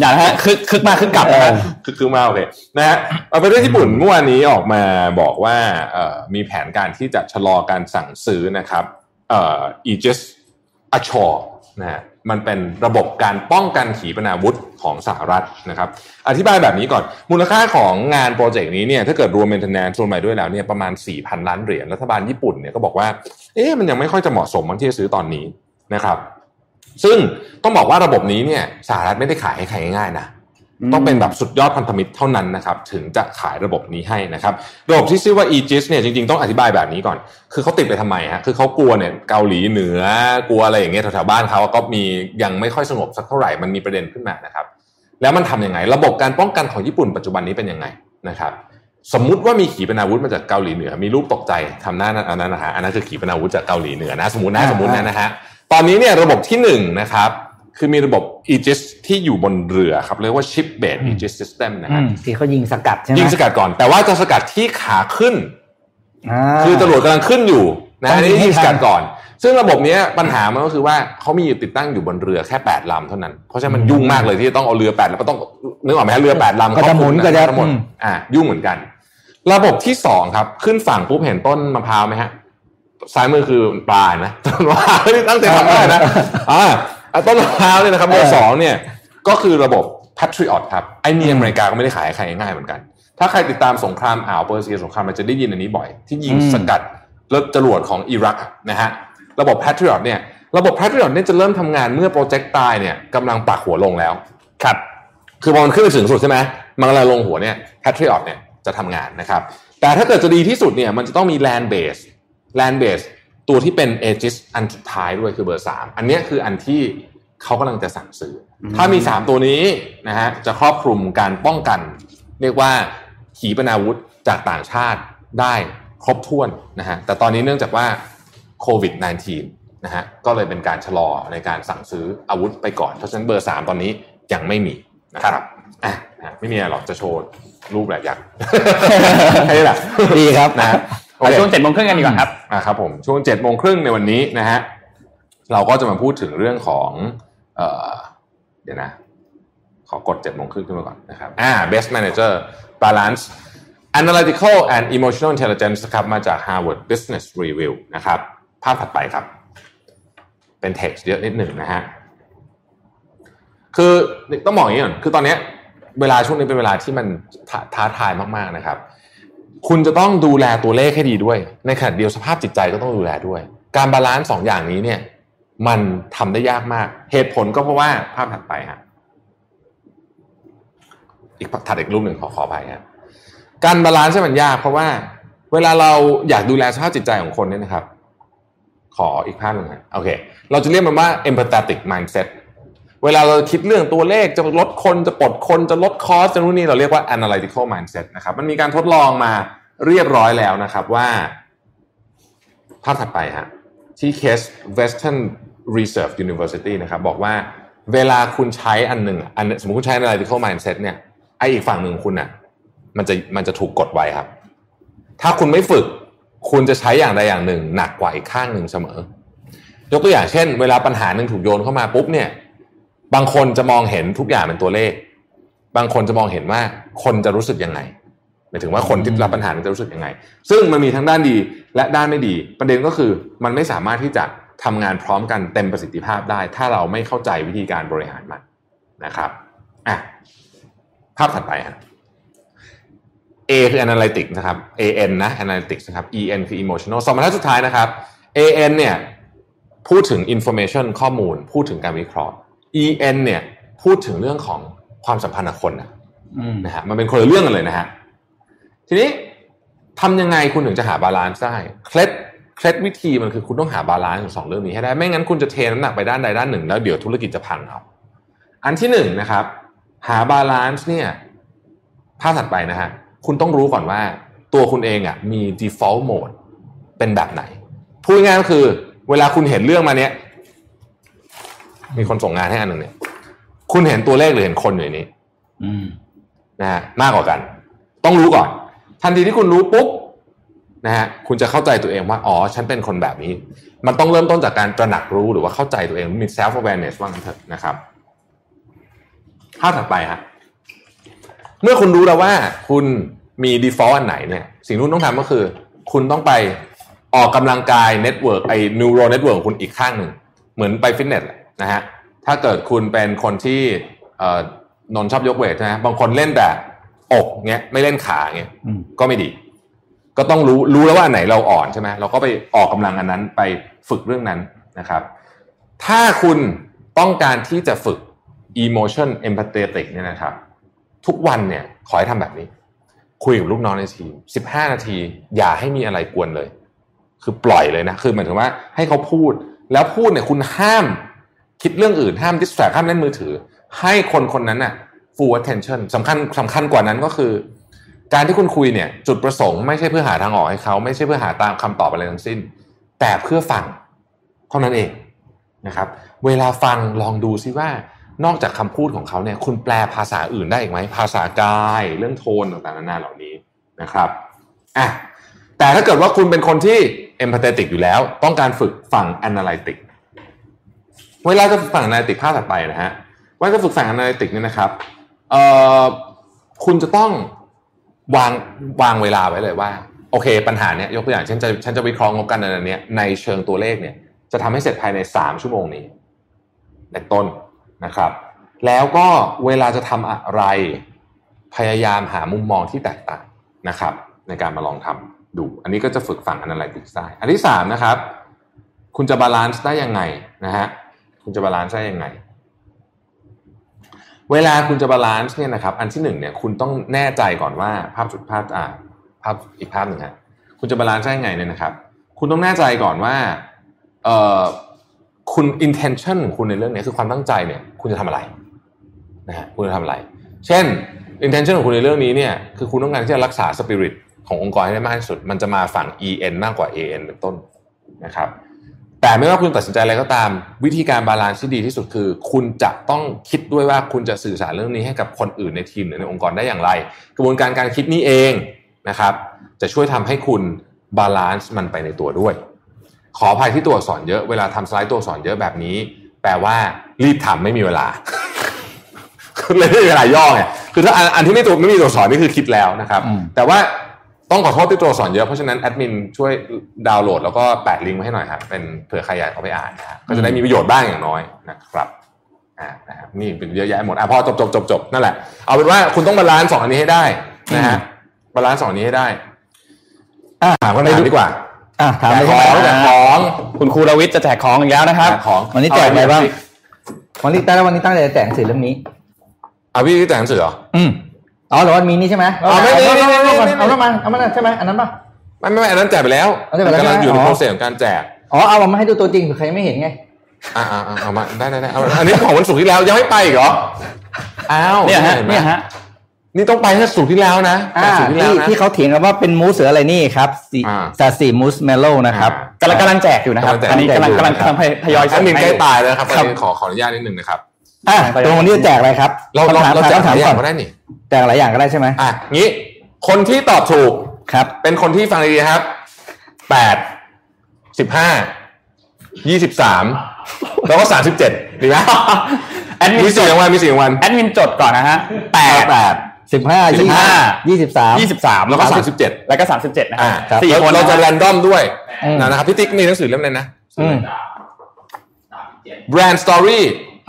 อย่านะฮะคึกคึกมาคึกกลับนะฮะคือคือมาโอเคนะฮะเอาประเทศญี่ปุ่นเมื่อวานนี้ออกมาบอกว่าเอ่อมีแผนการที่จะชะลอการสั่งซื้อนะครับเอ่อ Aegis Ashore นะฮะ มันเป็นระบบการป้องกันขีปนาวุธของสหรัฐนะครับ อธิบายแบบนี้ก่อน มูลค่าของงานโปรเจกต์นี้เนี่ยถ้าเกิดรวม maintenance รวมใหม่ด้วยแล้วเนี่ยประมาณ 4,000 ล้านเหรียญรัฐบาลญี่ปุ่นเนี่ยก็บอกว่า เอ๊ะมันยังไม่ค่อยจะเหมาะสมบางที่จะซื้อตอนนี้นะครับ ซึ่งต้องบอกว่าระบบนี้เนี่ยสหรัฐไม่ได้ขายให้ใครง่ายๆนะ ต้องเป็นแบบสุดยอดพันธมิตรเท่านั้นนะครับถึงจะขายระบบนี้ให้นะครับระบบที่ชื่อว่า Aegis เนี่ยจริงๆต้องอธิบายแบบนี้ก่อน คือเขาติดไปทำไมฮะคือเขากลัวเนี่ยเกาหลีเหนือกลัวอะไรอย่างเงี้ยแถวๆบ้านเขาก็มียังไม่ค่อยสงบสักเท่าไหร่มันมีประเด็นขึ้นมานะครับแล้วมันทำยังไง ระบบการป้องกันของญี่ปุ่นปัจจุบันนี้เป็นยังไงนะครับสมมุติว่ามีขีปนาวุธมาจากเกาหลีเหนือ มีรูปตกใจทำหน้านั้นอันนั้นนะฮะอันนั้นคือขีปนาวุธจากเกาหลีเหนือนะสมมตินะสมมตินะนะฮะตอนนี้เนี่ยระบบที่หนึ่งนะครับคือมีระบบ Aegis ที่อยู่บนเรือครับเรียกว่า ship based Aegis system นะอืฮะมที่เขายิงสกัดใช่ไหมยิงสกัดก่อน แต่ว่าจะสกัดที่ขาขึ้นาคือจรวดกำลังขึ้นอยู่นะต้องอันยินี้งให้ยิงสกัดทันก่อน ซึ่งระบบเนี้ยปัญหามันก็คือว่าเขามีอยู่ติดตั้งอยู่บนเรือแค่8ลำเท่านั้นเพราะฉะนั้นมันยุ่งมากเลยที่จะต้องเอาเรือ8แล้วก็ต้องนึกออกไหมฮะเรือ8ลำก็จะหมุนก็จะทั้งหมดอืมอ่ายุ่งเหมือนกัน ระบบที่สองครับ ขึ้นฝั่งปุ๊บเห็นต้นมะพร้าวไหมฮะซ้ายมือคือปลานะต้นมะพร้าวนี่ตั้งใจทำได้นะอ่าอะต้นมะพร้าวเนี่ยนะครับเบอร์สองเนี่ย ก็คือระบบ Patriot ครับไอ้นี่อเมริกาก็ไม่ได้ขายให้ใครง่ายๆเหมือนกัน ถ้าใครติดตามสงครามอ่าวเปอร์เซียสงครามมันจะได้ยินอันนี้บ่อย ที่ยิงอืมสกัดรถจรวดของอิรักนะฮะระบบ Patriot เนี่ยระบบ Patriot เนี่ยจะเริ่มทำงานเมื่อโปรเจกต์ตายเนี่ยกำลังปักหัวลงแล้วครับคือพอมันขึ้นไปถึงสุดใช่ไหมมันกำลังลงหัวเนี่ย Patriot เนี่ยจะทำงานนะครับแต่ถ้าเกิดจะดีที่สุดเนี่ยมันจะต้องมี land base land base ตัวที่เป็น Aegis อันสุดท้ายด้วยคือเบอร์ 3 อันเนี้ยคืออันที่ เขากำลังจะสั่งซื้ออถ้ามี 3 ตัวนี้นะฮะจะครอบคลุมการป้องกัน เรียกว่าขีปนาวุธจากต่างชาติได้ครบถ้วนนะฮะแต่ตอนนี้เนื่องจากว่าโควิด -19 นะฮะก็เลยเป็นการชะลอในการสั่งซื้ออาวุธไปก่อน เพราะฉะนั้นเบอร์ 3 ตอนนี้ยังไม่มีนะครับอะนะไม่มีอะไรหรอกจะโชว์รูปแหละอยากให้แหละดีครับนะโอไปเคช่วงเจ็ดโมงครึ่งกันดีกว่าครับอ่าครับผมช่วงเจ็ดโมงครึ่งในวันนี้นะฮะเราก็จะมาพูดถึงเรื่องของ เดี๋ยวนะ ขอกดเจ็ดโมงครึ่งขึ้นมาก่อนนะครับอ่า best manager balance analytical and emotional intelligence ครับมาจาก Harvard Business Review นะครับ ภาพถัดไปครับ เป็น text เยอะนิดหนึ่งนะฮะคือต้องบอกอย่างนี้ก่อนคือตอนนี้เวลาช่วงนี้เป็นเวลาที่มันท้าท้าทายมากๆนะครับ คุณจะต้องดูแลตัวเลขให้ดีด้วย ในขณะเดียวสภาพจิตใจก็ต้องดูแลด้วย การ balance สองอย่างนี้เนี่ย มันทำได้ยากมาก เหตุผลก็เพราะว่าภาพถัดไปฮะอีกถัดอีกรูปหนึ่งขอขอไปฮะการ balance ใช่มันยาก เพราะว่า เวลาเราอยากดูแลสภาพจิตใจของคนเนี่ยนะครับ ขออีกภาพหนึ่งฮะโอเค เราจะเรียกมันว่า empathetic mindset เวลาเราคิดเรื่องตัวเลขจะลดคนจะปลดคนจะลด cost จะนู่นนี่เราเรียกว่า analytical mindset นะครับมันมีการทดลองมาเรียบร้อยแล้วนะครับว่า ภาพถัดไปฮะที่ Case Western Reserve University นะครับบอกว่าเวลาคุณใช้อันหนึ่งอันสมมติคุณใช้ analytical mindset เนี่ยไออีกฝั่งหนึ่งคุณน่ะ มันจะมันจะถูกกดไว้ครับ ถ้าคุณไม่ฝึก คุณจะใช้อย่างใดอย่างหนึ่ง หนักกว่าอีกข้างหนึ่งเสมอ ยกตัวอย่างเช่น เวลาปัญหาหนึ่งถูกโยนเข้ามาปุ๊บเนี่ย บางคนจะมองเห็นทุกอย่างเป็นตัวเลข บางคนจะมองเห็นว่าคนจะรู้สึกยังไงหมายถึงว่าคนที่รับปัญหาจะรู้สึกยังไง ซึ่งมันมีทั้งด้านดีและด้านไม่ดี ประเด็นก็คือมันไม่สามารถที่จะ ทำงานพร้อมกันเต็มประสิทธิภาพได้ ถ้าเราไม่เข้าใจวิธีการบริหารมันนะครับอะภาพถัดไปฮะ A คือ analytics นะครับ AN นะ analytics นะครับ EN คือ emotional สองบรรทัดสุดท้ายนะครับ AN เนี่ยพูดถึง information ข้อมูล พูดถึงการวิเคราะห์ EN เนี่ยพูดถึงเรื่องของความสัมพันธ์กับคนนะอืมนะฮะมันเป็นคนละเรื่องกันเลยนะฮะทีนี้ทำยังไงคุณถึงจะหา balance ได้ เคล็ด เคล็ดวิธีมันคือคุณต้องหา balance ของสองเรื่องนี้ให้ได้ ไม่งั้นคุณจะเทน้ำหนักไปด้านใดด้านหนึ่ง แล้วเดี๋ยวธุรกิจจะพังเอา อันที่หนึ่งนะครับ หา balance เนี่ยภาพถัดไปนะฮะคุณต้องรู้ก่อนว่าตัวคุณเองอะมี default mode เป็นแบบไหน พูดง่ายๆก็คือ เวลาคุณเห็นเรื่องมาเนี้ยมีคนส่งงานให้อันหนึ่งเนี่ย คุณเห็นตัวเลขหรือเห็นคนอยู่ในนี้อืมนะฮะมากกว่ากัน ต้องรู้ก่อน ทันทีที่คุณรู้ปุ๊บ นะฮะคุณจะเข้าใจตัวเองว่าอ๋อฉันเป็นคนแบบนี้ มันต้องเริ่มต้นจากการตระหนักรู้หรือว่าเข้าใจตัวเองมี self awareness ว่างั้นเถอะนะครับภาพถัดไปฮะเมื่อคุณรู้แล้วว่าคุณมี default อันไหนเนี่ยสิ่งที่คุณต้องทำก็คือ คุณต้องไปออกกำลังกาย network ไอ้ neural network ของคุณอีกข้างหนึ่งเหมือนไปฟิตเนสแหละนะฮะถ้าเกิดคุณเป็นคนที่เอ่อนนท์ชอบยกเวทใช่ไหมบางคนเล่นแต่อกเงี้ยไม่เล่นขาเงี้ยอืมก็ไม่ดี ก็ต้องรู้รู้แล้วว่าอันไหนเราอ่อนใช่ไหมเราก็ไปออกกำลังอันนั้นไปฝึกเรื่องนั้นนะครับ ถ้าคุณต้องการที่จะฝึก emotion empathetic เนี่ยนะครับ ทุกวันเนี่ยขอให้ทำแบบนี้ คุยกับลูกน้องในทีมสิบห้านาที อย่าให้มีอะไรกวนเลย คือปล่อยเลยนะ คือหมายถึงว่าให้เขาพูด แล้วพูดเนี่ยคุณห้ามคิดเรื่องอื่นห้ามดิสแทรกห้ามเล่นมือถือ ให้คนคนนั้นน่ะ full attention สำคัญสำคัญกว่านั้นก็คือ การที่คุณคุยเนี่ยจุดประสงค์ไม่ใช่เพื่อหาทางออกให้เขาไม่ใช่เพื่อหาตามคำตอบอะไรทั้งสิ้น แต่เพื่อฟังเท่านั้นเองนะครับ เวลาฟังลองดูซิว่านอกจากคำพูดของเขาเนี่ยคุณแปลภาษาอื่นได้อีกไหมภาษากายเรื่องโทนต่างๆนานาเหล่านี้นะครับอะแต่ถ้าเกิดว่าคุณเป็นคนที่ empathetic อยู่แล้ว ต้องการฝึกฝั่ง analytic เวลาจะฝึกฝั่ง analytic ภาพถัดไปนะฮะเวลาจะฝึกฝั่ง analytic เนี่ยนะครับเอ่อคุณจะต้อง วางวางเวลาไว้เลยว่า โอเค ปัญหาเนี้ยยกตัวอย่างเช่นจะฉันจะวิเคราะห์งบการเงินอันเนี้ยในเชิงตัวเลขเนี่ยจะทำให้เสร็จภายในสามชั่วโมงนี้เป็นต้นนะครับ แล้วก็เวลาจะทำอะไรพยายามหามุมมองที่แตกต่างนะครับ ในการมาลองทำดู อันนี้ก็จะฝึกฝั่ง analytics ได้อันที่สามนะครับ คุณจะ balance ได้ยังไงนะฮะคุณจะ balance ได้ยังไง เวลาคุณจะ balance เนี่ยนะครับอันที่หนึ่งเนี่ยคุณต้องแน่ใจก่อนว่าภาพจุดภาพอ่าภาพอีกภาพหนึ่งฮะคุณจะ balance ได้ยังไงเนี่ยนะครับ คุณต้องแน่ใจก่อนว่าเอ่อคุณ intention ของคุณในเรื่องนี้คือความตั้งใจเนี่ย คุณจะทำอะไรนะฮะคุณจะทำอะไร เช่น intention ของคุณในเรื่องนี้เนี่ยคือคุณต้องการที่จะรักษา spirit ขององค์กรให้ได้มากที่สุด มันจะมาฝั่ง EN มากกว่า AN เป็นต้นนะครับ แต่ไม่ว่าคุณตัดสินใจอะไรก็ตาม วิธีการ balance ที่ดีที่สุดคือ คุณจะต้องคิดด้วยว่าคุณจะสื่อสารเรื่องนี้ให้กับคนอื่นในทีมหรือในองค์กรได้อย่างไร กระบวนการการคิดนี้เองนะครับ จะช่วยทำให้คุณ balance มันไปในตัวด้วย ขออภัยที่ตัวอักษรเยอะเวลาทำสไลด์ตัวอักษรเยอะแบบนี้ แปลว่ารีบทำไม่มีเวลาเลยไม่มีเวลาย่อไงคือถ้าอันอันที่ไม่ตัวไม่มีตัวอักษรนี่คือคิดแล้วนะครับอืมแต่ว่า ต้องขอโทษที่ตัวอักษรเยอะเพราะฉะนั้นแอดมินช่วยดาวน์โหลดแล้วก็แปะลิงก์มาให้หน่อยครับเป็นเผื่อใครอยากเอาไปอ่านนะฮะก็จะได้มีประโยชน์บ้างอย่างน้อยนะครับอ่านะครับนี่เป็นเยอะแยะหมดอะพอจบจบจบจบนั่นแหละ เอาเป็นว่าคุณต้อง balance สองอันนี้ให้ได้นะฮะ balance สองอันนี้ให้ได้อะถามกันไปดีกว่าอะถามแจไปกใช่ขไหมองแจกของคุณครูรวิทย์จะแจกของอีกแล้วนะครับแจกของวันนี้แจกอะไรบ้างวันนี้แต่ละวันนี้ตั้งใจจะแจกหนังสือเล่มนี้เอาพี่แต่งหนังสือเหรออืม อ๋อหรือว่ามีนี่ใช่ไหมอ๋อไม่ไม่ไม่ไม่ไม่ไม่เอาแล้วมาเอามาใช่ไหมอันนั้นป่ะไม่ไม่ไม่อันนั้นแจกไปแล้วเอาแจกไปแล้วกำลังอยู่ในใช่ไหม process ของการแจกอ๋อเอามาให้ดูตัวจริงเผื่อใครไม่เห็นไงอ่าอ่าอ่าเอามาได้ได้ได้เอาอันนี้ของวันศุกร์ที่แล้วยังไม่ไปอีกเหรออ้าวเนี่ยฮะห็ไหมเนี่ยฮะนี่ต้องไปแค่ศุกร์ที่แล้วนะอ่าศุกร์ที่แล้วที่นะที่เขาเถียงกันว่าเป็นมูสหรืออะไรนี่ครับสีอ่าซาสีมูสเมลโล่นะครับกำลังกำลังแจกอยู่นะครับกำลังแจกอันนี้กำลังอยู่กำลังนะครับกำลังทยอยแอส่ดงมินให้ใกล้ตายแล้วนะครับครับตอนนี้ขอขออนุญาตนิดนึงนะครับอะตรงวันนี้จะแจกอะไรครับเราเราคำถามเราแจกคำถามหลายอก่ย่าองนก็ได้นี่ แจกหลายอย่างก็ได้ใช่ไหมอะงี้ คนที่ตอบถูกครับ เป็นคนที่ฟังดีๆครับแปดสิบห้ายี่สิบสามแล้วก็สามสิบเจ็ดดีไหมแอดมิมีนจสี่ดรางวัลมีสี่รางวัลแอดมินจดก่อนนะฮะแปดแปด สิบห้าสิบห้ายี่สิบสาม ยี่สิบสามแล้วก็สามสิบเจ็ดแล้วก็สามสิบเจ็ดนะฮะอ่าครับ สี่คนเราจะนะแรฮะนดอมด้วยอืม นะครับพี่ติ๊กมีหนังสือเล่มอะไรนะ อืม Brand Story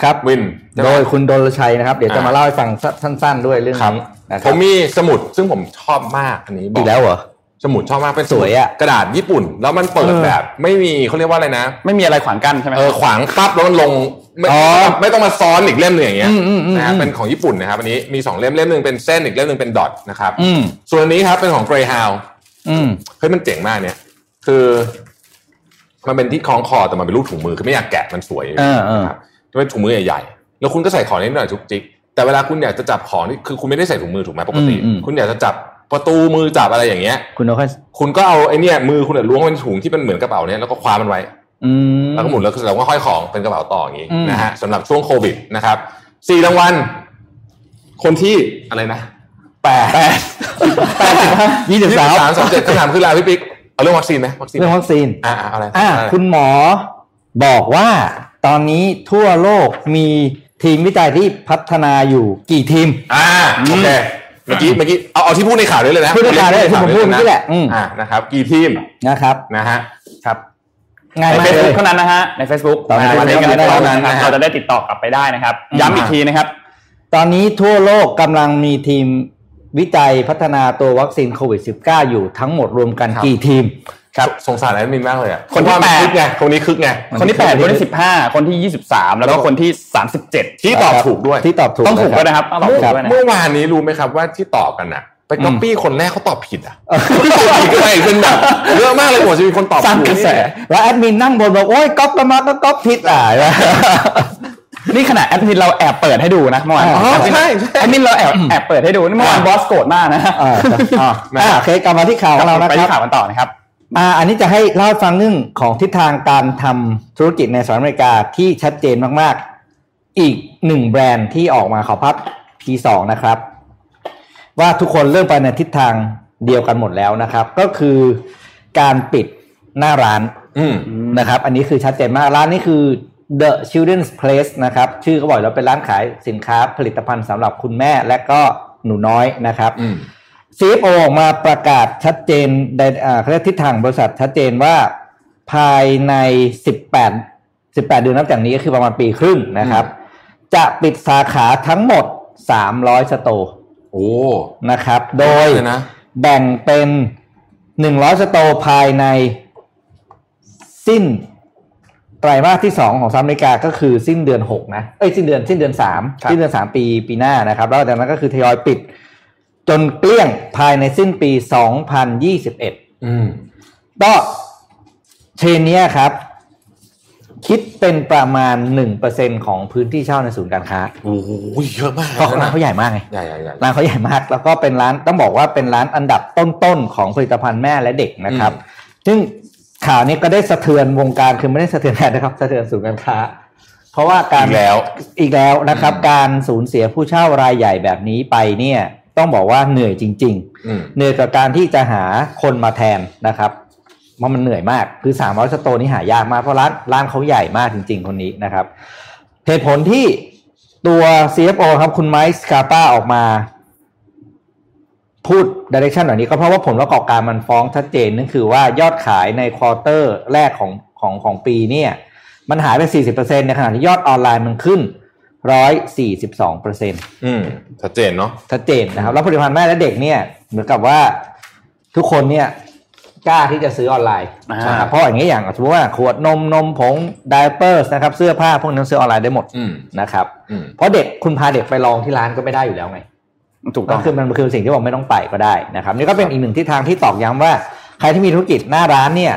ครับวิน โดยคุณดลชัยนะครับ เดี๋ยวจะมาเล่าให้ฟังสั้น ๆ ด้วยเรื่องครับนี้นะคผรับมมีสมุดซึ่งผมชอบมากอันนี้บอีอกกแล้วเหรอสมุดชอบมากเป็นสวยอะกระดาษญี่ปุ่น แล้วมันเปิดเออแบบ ไม่มีเขาเรียกว่าอะไรนะ ไม่มีอะไรขวางกั้นใช่ไหมเออขวางปั๊บแล้วมันลงไม่อ๋อไม่ต้องมาซ้อนอีกเล่มหนึ่งอย่างเงี้ยอืมอืมอืมนะฮะอืมเป็นของญี่ปุ่นนะครับอันนี้มีสองเล่มเล่มหนึ่งเป็นเส้นอีกเล่มหนึ่งเป็นดอทนะครับอืมส่วนอันนี้ครับเป็นของ Greyhound อืมเฮ้ยมันเจ๋งมากเนี่ย คือ มันเป็นที่คล้องคอแต่มันเป็นรูปถุงมือคือไม่อยากแกะมันสวยเออเออครับ จะเป็นถุงมือใหญ่ๆแล้วคุณก็ใส่ของนิดหน่อยจุกจิกแต่เวลาคุณอยากจะจับของนี่คือคุณไม่ได้ใส่ถุงมือถูกไหมปกติอืมอืมคุณอยากจะจับประตูมือจับอะไรอย่างเงี้ย คุณเอาแค่คุณก็เอาไอ้เนี่ยมือคุณเนี่ยล้วงเป็นถุงที่เป็นเหมือนกระเป๋าเนี่ยแล้วก็คว้ามันไว้อืมแล้วก็หมุนแล้วก็เราก็ห้อยของเป็นกระเป๋าต่ออย่างงี้อืมนะฮะสำหรับช่วงโควิดนะครับสี่รางวัลคนที่อะไรนะแปดแปดแปดสิบห้ายี่สิบสามสามสามเจ็ดคำถามคืออะไรพี่ปิ๊กเอาเรื่องวัคซีนไหมวัคซีนเรื่องวัคซีนอ่าเอาอะไรอ่าเอะไรคุณหมอบอกว่า ตอนนี้ทั่วโลกมีทีมวิจัยที่พัฒนาอยู่กี่ทีม อ่าโอเคเมื่อกี้เมื่อกี้เอาเอาที่พูดในข่าวได้เลยนะพูดในข่าวได้ที่ผมพูดเมื่อกี้แหละอืมอ่านะครับ กี่ทีมนะครับนะฮะครับง่ายในมากเฟซเลบุ๊ยกเท่านั้นนะฮะใน Facebook ตอนนี้มาเล่นกันเท่าเท่านั้นั้นนนะนะฮะเราจะได้ติดต่อกลับไปได้นะครับอืมย้ำอีกทีนะครับ ตอนนี้ทั่วโลกกำลังมีทีมวิจัยพัฒนาตัววัคซีนโควิด -19 อยู่ทั้งหมดรวมกันครับกี่ทีม ครับสงสารแอดมินมากเลยอะคนที่เพราะว่ามัแปดคึกไงคนนี้คึกไงคนที่แปดคนที่สิบห้าคนที่ยี่สิบสามแล้วก็คนที่สามสิบเจ็ดที่ตอบถูกด้วยที่ตอบถูกต้องถูกด้วยนะครับต้องตอบถูกครับด้วยนะเมื่อวานนี้รู้ไหมครับว่าที่ตอบกันน่ะไปก๊อปปี้คนแรกเขาตอบผิดอะผิดอะไรเป็นแบบเยอะมากเลยกว่าจะมีคนตอบสร้างถูกระแสแล้วแอดมินนั่งบนบอกโอ้ยก๊อปกันมาก็ก๊อปผิดอะนี่ขนาดแอดมินเราแอบเปิดให้ดูนะเมื่อวานอ๋อแอดมินใช่ใช่แอดมินเราแอบแอบเปิดให้ดูนี่เมื่อวานบอสโกรธมากนะอ่าอ่าอ่าโอเคกลับมาที่ข่าวของเรานะไปครัที่บข่าวกันต่อนะครับ อ่าอันนี้จะให้เล่าให้ฟังเรื่องของทิศทางการทำธุรกิจในสหรัฐอเมริกาที่ชัดเจนมากๆ อีกหนึ่งแบรนด์ที่ออกมาขอพับ P2 นะครับ ว่าทุกคนเริ่มไปในทิศทางเดียวกันหมดแล้วนะครับ ก็คือการปิดหน้าร้านอืมนะครับ อันนี้คือชัดเจนมากร้านนี้คือ The Children's Place นะครับ ชื่อเขาบอกแล้วเป็นร้านขายสินค้าผลิตภัณฑ์สำหรับคุณแม่และก็หนูน้อยนะครับอืม CFO ออกมาประกาศชัดเจนในอ่าเขาเรียกทิศทางบริษัทชัดเจนว่าภายใน 18 18 เดือนนับจากนี้ก็คือประมาณปีครึ่งนะครับ จะปิดสาขาทั้งหมด 300 สโตร์โอ้นะครับ โดยเลยนะแบ่งเป็น 100 สโตร์ภายในสิ้นไตรมาสที่ 2 ของสหรัฐอเมริกาก็คือสิ้นเดือน 6 นะเอ้ยสิ้นเดือนสิ้นเดือน 3 สิ้นเดือน 3 ปีปีหน้านะครับ แล้วจากนั้นก็คือทยอยปิด จนเกลี้ยงภายในสิ้นปี 2021 อืมก็เชนเนี้ยครับ คิดเป็นประมาณ 1%ของพื้นที่เช่าในศูนย์การค้า โอ้โหเยอะมากเพราะร้านเขาใหญ่มากไงใหญ่ใหญ่ใหญ่ร้านเขาใหญ่มาก แล้วก็เป็นร้านต้องบอกว่าเป็นร้านอันดับต้นๆของผลิตภัณฑ์แม่และเด็กนะครับ ซึ่งข่าวนี้ก็ได้สะเทือนวงการคือไม่ได้สะเทือนแค่นะครับ สะเทือนศูนย์การค้า เพราะว่าการอีกแล้วอีกแล้วนะครับอืมการสูญเสียผู้เช่ารายใหญ่แบบนี้ไปเนี่ย ต้องบอกว่าเหนื่อยจริงๆอืมเหนื่อยกับการที่จะหาคนมาแทนนะครับเพราะมันเหนื่อยมากคือ300 store นี่หายากมากเพราะร้านร้านเขาใหญ่มากจริง ๆ คนนี้นะครับเหตุผลที่ตัว CFO ครับคุณไมค์สคาป้าออกมา พูด direction แบบนี้ก็เพราะว่าผลประกอบการมันฟ้องชัดเจนนั่นคือว่ายอดขายใน quarter แรกของของของปีเนี่ย มันหายไป 40%ในขณะที่ยอดออนไลน์มันขึ้น 142%อืมชัดเจนเนาะชัดเจนนะครับ แล้วผลิตภัณฑ์แม่และเด็กเนี่ยเหมือนกับว่าทุกคนเนี่ยกล้าที่จะซื้อออนไลน์อ่านนะครับเพราะอย่างนี้อย่างสมมติว่าขวดนมนมผงไดเปอร์สนะครับ เสื้อผ้าพวกนั้นซื้อออนไลน์ได้หมดอืมนะครับอืมเพราะเด็กคุณพาเด็กไปลองที่ร้านก็ไม่ได้อยู่แล้วไงถูกต้ก็องคือมันคือสิ่งที่บอกไม่ต้องไปก็ได้นะครับ นี่ก็เป็นอีกหนึ่งทิศทางที่ตอกย้ำว่า ใครที่มีธุรกิจหน้าร้านเนี่ย